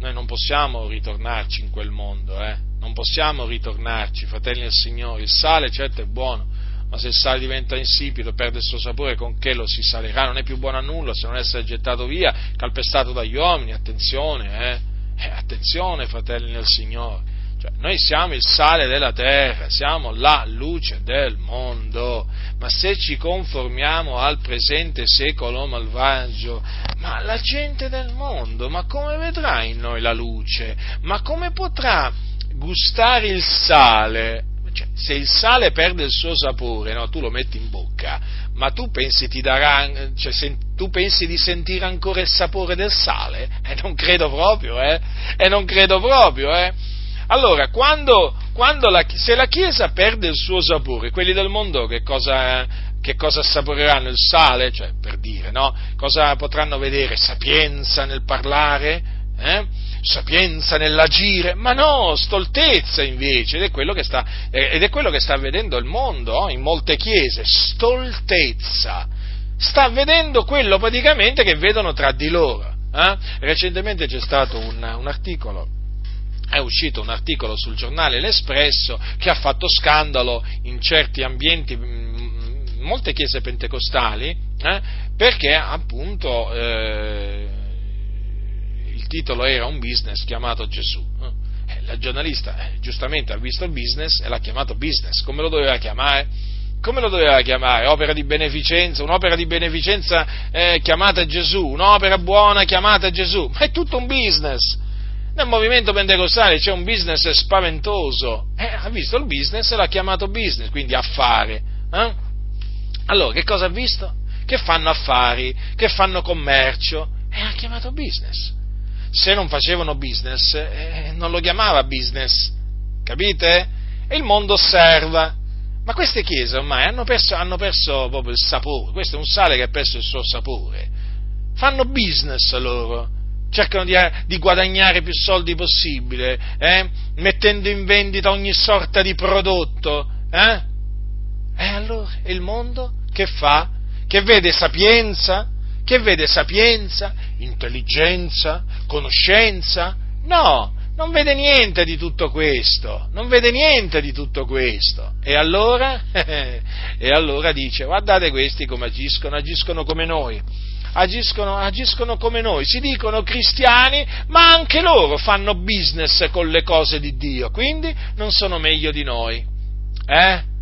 noi non possiamo ritornarci in quel mondo, eh? non possiamo ritornarci, fratelli del Signore. Il sale certo è buono, ma se il sale diventa insipido, perde il suo sapore, con che lo si salerà? Non è più buono a nulla se non essere gettato via, calpestato dagli uomini, attenzione, eh? eh attenzione, fratelli nel Signore. Cioè, noi siamo il sale della terra, siamo la luce del mondo, ma se ci conformiamo al presente secolo malvagio, ma la gente del mondo, ma come vedrà in noi la luce? Ma come potrà gustare il sale cioè, se il sale perde il suo sapore, no, tu lo metti in bocca, ma tu pensi, darà, cioè, se, tu pensi di sentire ancora il sapore del sale? E eh, non credo proprio, eh? E non credo proprio, eh? Allora, quando, quando la, se la Chiesa perde il suo sapore, quelli del mondo che cosa, che cosa assaporeranno? Il sale? Cioè, per dire, no? Cosa potranno vedere? Sapienza nel parlare? Eh? sapienza nell'agire, ma no, stoltezza invece, ed è quello che sta, è quello che sta vedendo il mondo oh, in molte chiese, stoltezza. Sta vedendo quello praticamente che vedono tra di loro. Eh? Recentemente c'è stato un, un articolo è uscito un articolo sul giornale L'Espresso che ha fatto scandalo in certi ambienti, in molte chiese pentecostali, eh, perché appunto eh, il titolo era un business chiamato Gesù. Eh, la giornalista eh, giustamente ha visto il business e l'ha chiamato business, come lo doveva chiamare? Come lo doveva chiamare? Opera di beneficenza, un'opera di beneficenza eh, chiamata Gesù, un'opera buona chiamata Gesù, ma è tutto un business. Nel movimento pentecostale c'è un business spaventoso, eh, ha visto il business e l'ha chiamato business, quindi affare. Eh? Allora, che cosa ha visto? Che fanno affari, che fanno commercio, e ha chiamato business se non facevano business, eh, non lo chiamava business, capite? E il mondo osserva, Ma queste chiese ormai hanno perso, hanno perso proprio il sapore, questo è un sale che ha perso il suo sapore. Fanno business loro, cercano di, di guadagnare più soldi possibile, eh? mettendo in vendita ogni sorta di prodotto. Eh? E allora il mondo che fa? Che vede sapienza? Che vede sapienza, intelligenza, conoscenza? No, non vede niente di tutto questo, non vede niente di tutto questo. E allora, e allora dice, guardate questi come agiscono, agiscono come noi, agiscono, agiscono come noi, si dicono cristiani, ma anche loro fanno business con le cose di Dio, quindi non sono meglio di noi. Eh?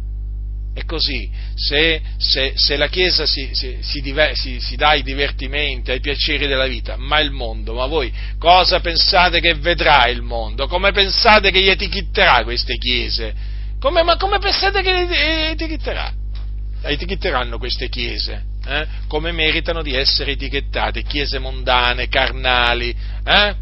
È così, se, se, se la Chiesa si, si, si, si, dà ai divertimenti, ai piaceri della vita, ma il mondo, ma voi cosa pensate che vedrà il mondo? Come pensate che gli etichetterà queste Chiese? Come, ma come pensate che etichetterà? Etichetteranno queste Chiese? Eh? Come meritano di essere etichettate? Chiese mondane, carnali, eh?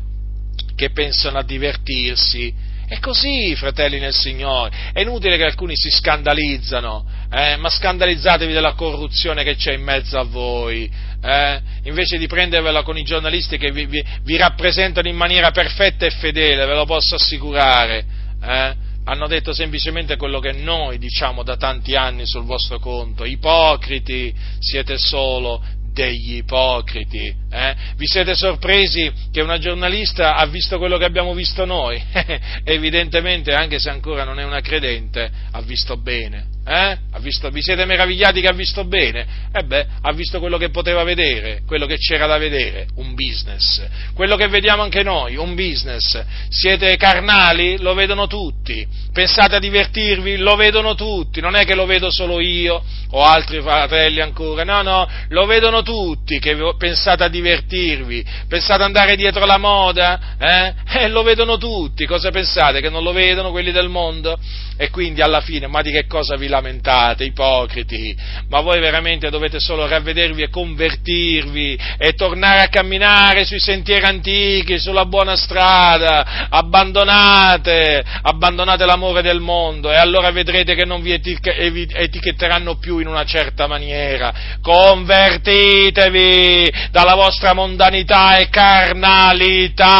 che pensano a divertirsi, è così, fratelli nel Signore. È inutile che alcuni si scandalizzano, eh, ma scandalizzatevi della corruzione che c'è in mezzo a voi. Eh, invece di prendervela con i giornalisti che vi, vi, vi, rappresentano in maniera perfetta e fedele, ve lo posso assicurare. Eh, hanno detto semplicemente quello che noi diciamo da tanti anni sul vostro conto. Ipocriti siete solo degli ipocriti. Eh? Vi siete sorpresi che una giornalista ha visto quello che abbiamo visto noi? Evidentemente, anche se ancora non è una credente, ha visto bene. Eh? Visto, vi siete meravigliati che ha visto bene? E beh, ha visto quello che poteva vedere, quello che c'era da vedere, un business. Quello che vediamo anche noi, un business. Siete carnali? Lo vedono tutti. Pensate a divertirvi? Lo vedono tutti. Non è che lo vedo solo io o altri fratelli ancora. No, no, lo vedono tutti che pensate a divertirvi. Pensate ad andare dietro la moda? Eh? eh? lo vedono tutti. Cosa pensate? Che non lo vedono quelli del mondo? E quindi alla fine, ma di che cosa vi lamentate, ipocriti? Ma voi veramente dovete solo ravvedervi e convertirvi e tornare a camminare sui sentieri antichi, sulla buona strada, abbandonate, abbandonate l'amore del mondo e allora vedrete che non vi etichetteranno più in una certa maniera. Convertitevi dalla vostra mondanità e carnalità,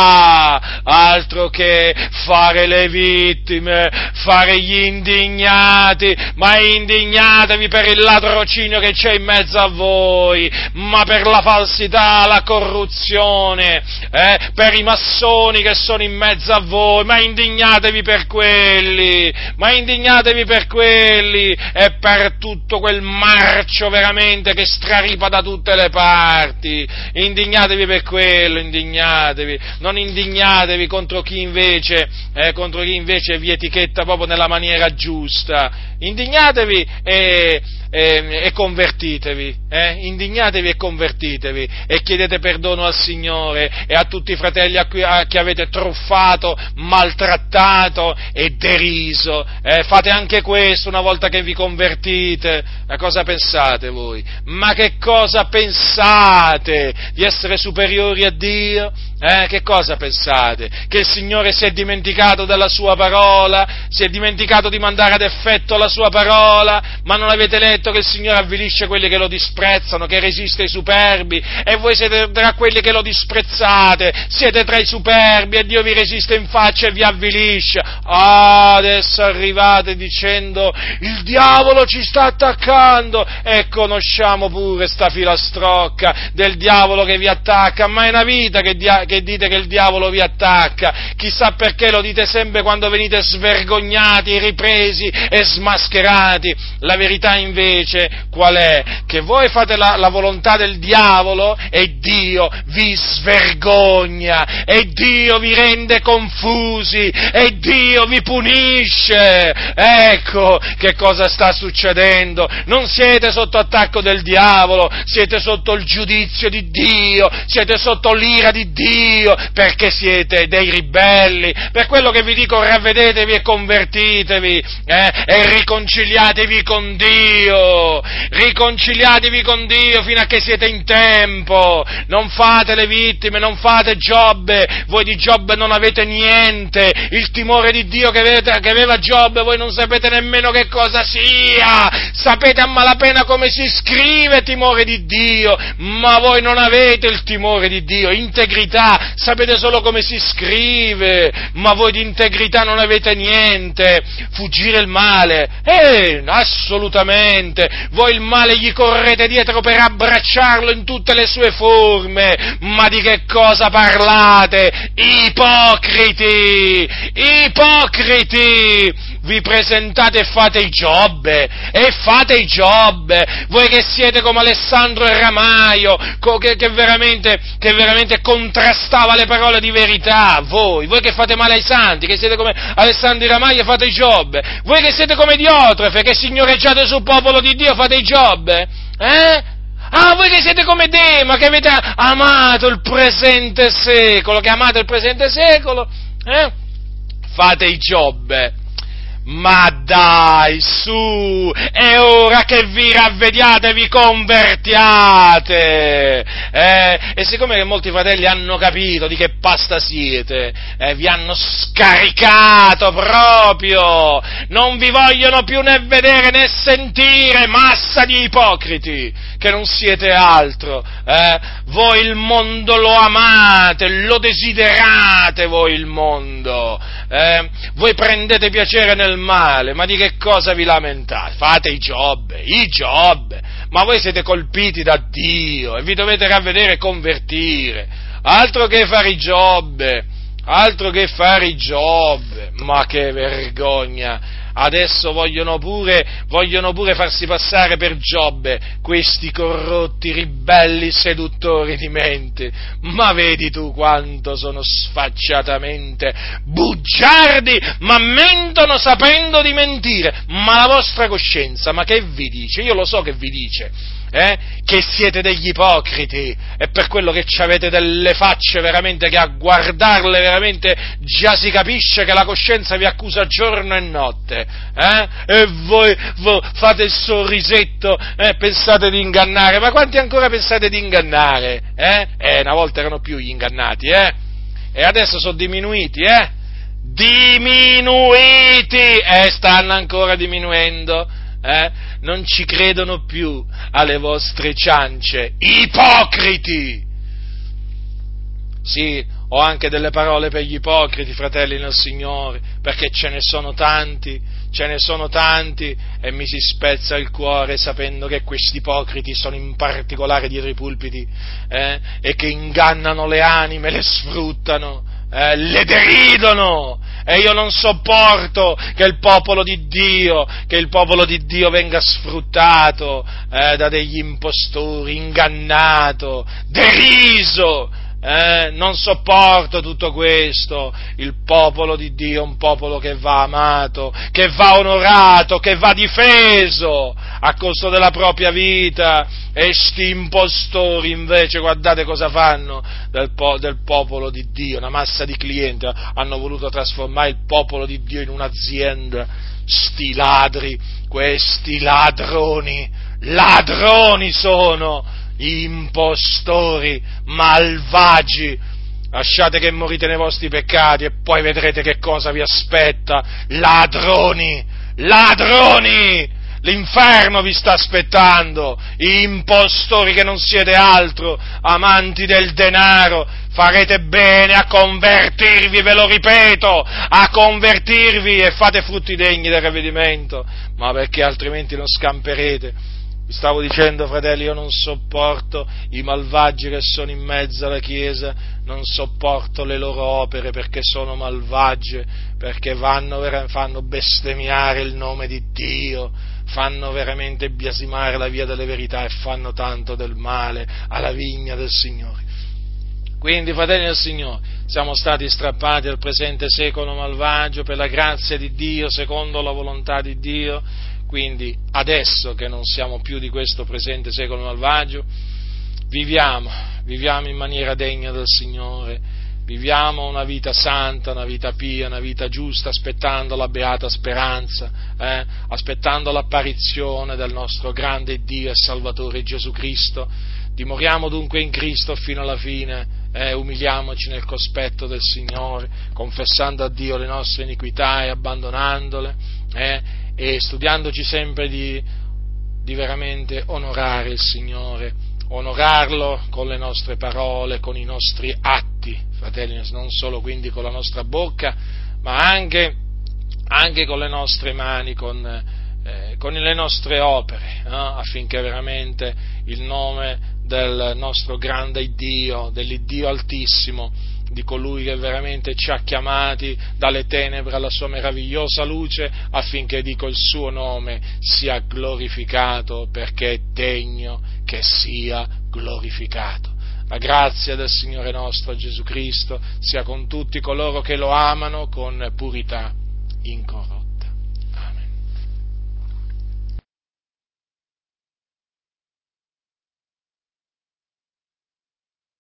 altro che fare le vittime, fare gli indignati, ma indignatevi per il ladrocinio che c'è in mezzo a voi, ma per la falsità, la corruzione, eh, per i massoni che sono in mezzo a voi, ma indignatevi per quelli, ma indignatevi per quelli. E per tutto quel marcio veramente che straripa da tutte le parti, indignatevi per quello, indignatevi, non indignatevi contro chi invece, eh, contro chi invece vi etichetta proprio nella maniera giusta, indignatevi e, e, e convertitevi, eh? indignatevi e convertitevi e chiedete perdono al Signore e a tutti i fratelli a cui a, che avete truffato, maltrattato e deriso. Eh? Fate anche questo una volta che vi convertite. Ma cosa pensate voi? Ma che cosa pensate? Di essere superiori a Dio? Eh, che cosa pensate? Che il Signore si è dimenticato della sua parola? Si è dimenticato di mandare ad effetto la sua parola? Ma non avete letto che il Signore avvilisce quelli che lo disprezzano, che resiste ai superbi? E voi siete tra quelli che lo disprezzate, siete tra i superbi e Dio vi resiste in faccia e vi avvilisce. Ah, adesso arrivate dicendo il diavolo ci sta attaccando e conosciamo pure sta filastrocca del diavolo che vi attacca, ma è una vita che, dia- che dite che il diavolo vi attacca, chissà perché lo dite sempre quando venite svergognati, ripresi e smascherati. La verità invece qual è? Che voi fate la, la volontà del diavolo e Dio vi svergogna e Dio vi rende confusi e Dio vi punisce. Ecco che cosa sta succedendo. Non siete sotto attacco del diavolo, siete sotto il giudizio di Dio, siete sotto l'ira di Dio Dio, perché siete dei ribelli. Per quello che vi dico, ravvedetevi e convertitevi, eh, e riconciliatevi con Dio, riconciliatevi con Dio fino a che siete in tempo, non fate le vittime, non fate Giobbe, voi di Giobbe non avete niente, il timore di Dio che, avete, che aveva Giobbe voi non sapete nemmeno che cosa sia, sapete a malapena come si scrive timore di Dio, ma voi non avete il timore di Dio, integrità, sapete solo come si scrive, ma voi di integrità non avete niente, fuggire il male, eh, assolutamente, voi il male gli correte dietro per abbracciarlo in tutte le sue forme, ma di che cosa parlate? Ipocriti, ipocriti, vi presentate e fate i giobbe, e fate i giobbe, voi che siete come Alessandro il Ramaio, che, che, veramente, che veramente contrastava le parole di verità, voi, voi che fate male ai santi, che siete come Alessandro il Ramaio, fate i giobbe, voi che siete come Diotrefe, che signoreggiate sul popolo di Dio, fate i giobbe, eh? Ah, voi che siete come Dema, che avete amato il presente secolo, che amate il presente secolo, eh? Fate i giobbe. Ma dai, su, è ora che vi ravvediate vi convertiate. Eh? E siccome molti fratelli hanno capito di che pasta siete, eh, vi hanno scaricato proprio, non vi vogliono più né vedere né sentire, massa di ipocriti, che non siete altro. Eh? Voi il mondo lo amate, lo desiderate voi il mondo. Eh? Voi prendete piacere nel male, ma di che cosa vi lamentate? Fate i giobbe, i giobbe, ma voi siete colpiti da Dio e vi dovete ravvedere e convertire, altro che fare i giobbe, altro che fare i giobbe, ma che vergogna! Adesso vogliono pure, vogliono pure farsi passare per Giobbe questi corrotti, ribelli, seduttori di mente. Ma vedi tu quanto sono sfacciatamente bugiardi, ma mentono sapendo di mentire. Ma la vostra coscienza, ma che vi dice? Io lo so che vi dice eh? che siete degli ipocriti e per quello che avete delle facce veramente che a guardarle veramente già si capisce che la coscienza vi accusa giorno e notte eh? e voi, voi, fate il sorrisetto eh? pensate di ingannare ma quanti ancora pensate di ingannare? Eh? eh una volta erano più gli ingannati eh? e adesso sono diminuiti eh? diminuiti e stanno ancora diminuendo eh? Non ci credono più alle vostre ciance, ipocriti! Sì, ho anche delle parole per gli ipocriti, fratelli nel Signore, perché ce ne sono tanti, ce ne sono tanti e mi si spezza il cuore sapendo che questi ipocriti sono in particolare dietro i pulpiti eh, e che ingannano le anime, le sfruttano, eh, le deridono. E io non sopporto che il popolo di Dio, che il popolo di Dio venga sfruttato eh, da degli impostori, ingannato, deriso, eh, non sopporto tutto questo. Il popolo di Dio è un popolo che va amato, che va onorato, che va difeso a costo della propria vita. E sti impostori invece, guardate cosa fanno del, po- del popolo di Dio, una massa di clienti. Hanno voluto trasformare il popolo di Dio in un'azienda. Sti ladri, questi ladroni, ladroni sono impostori, malvagi, lasciate che morite nei vostri peccati e poi vedrete che cosa vi aspetta, ladroni, ladroni! L'inferno vi sta aspettando, impostori che non siete altro, amanti del denaro, farete bene a convertirvi, ve lo ripeto, a convertirvi e fate frutti degni del ravvedimento, ma perché altrimenti non scamperete vi stavo dicendo, fratelli, io non sopporto i malvagi che sono in mezzo alla Chiesa, non sopporto le loro opere perché sono malvagie, perché vanno, fanno bestemmiare il nome di Dio, fanno veramente biasimare la via delle verità e fanno tanto del male alla vigna del Signore. Quindi, fratelli del Signore, siamo stati strappati al presente secolo malvagio per la grazia di Dio, secondo la volontà di Dio, quindi adesso che non siamo più di questo presente secolo malvagio, viviamo, viviamo in maniera degna del Signore, viviamo una vita santa, una vita pia, una vita giusta, aspettando la beata speranza, eh? aspettando l'apparizione del nostro grande Dio e Salvatore Gesù Cristo. Dimoriamo dunque in Cristo fino alla fine, eh, umiliamoci nel cospetto del Signore, confessando a Dio le nostre iniquità e abbandonandole, eh, e studiandoci sempre di, di veramente onorare il Signore, onorarlo con le nostre parole, con i nostri atti, fratelli, non solo quindi con la nostra bocca, ma anche, anche con le nostre mani, con, eh, con le nostre opere, no? affinché veramente il nome del nostro grande Dio, dell'Iddio Altissimo, di colui che veramente ci ha chiamati dalle tenebre alla sua meravigliosa luce, affinché dico il suo nome sia glorificato, perché è degno che sia glorificato. La grazia del Signore nostro Gesù Cristo sia con tutti coloro che lo amano con purità incorrotta.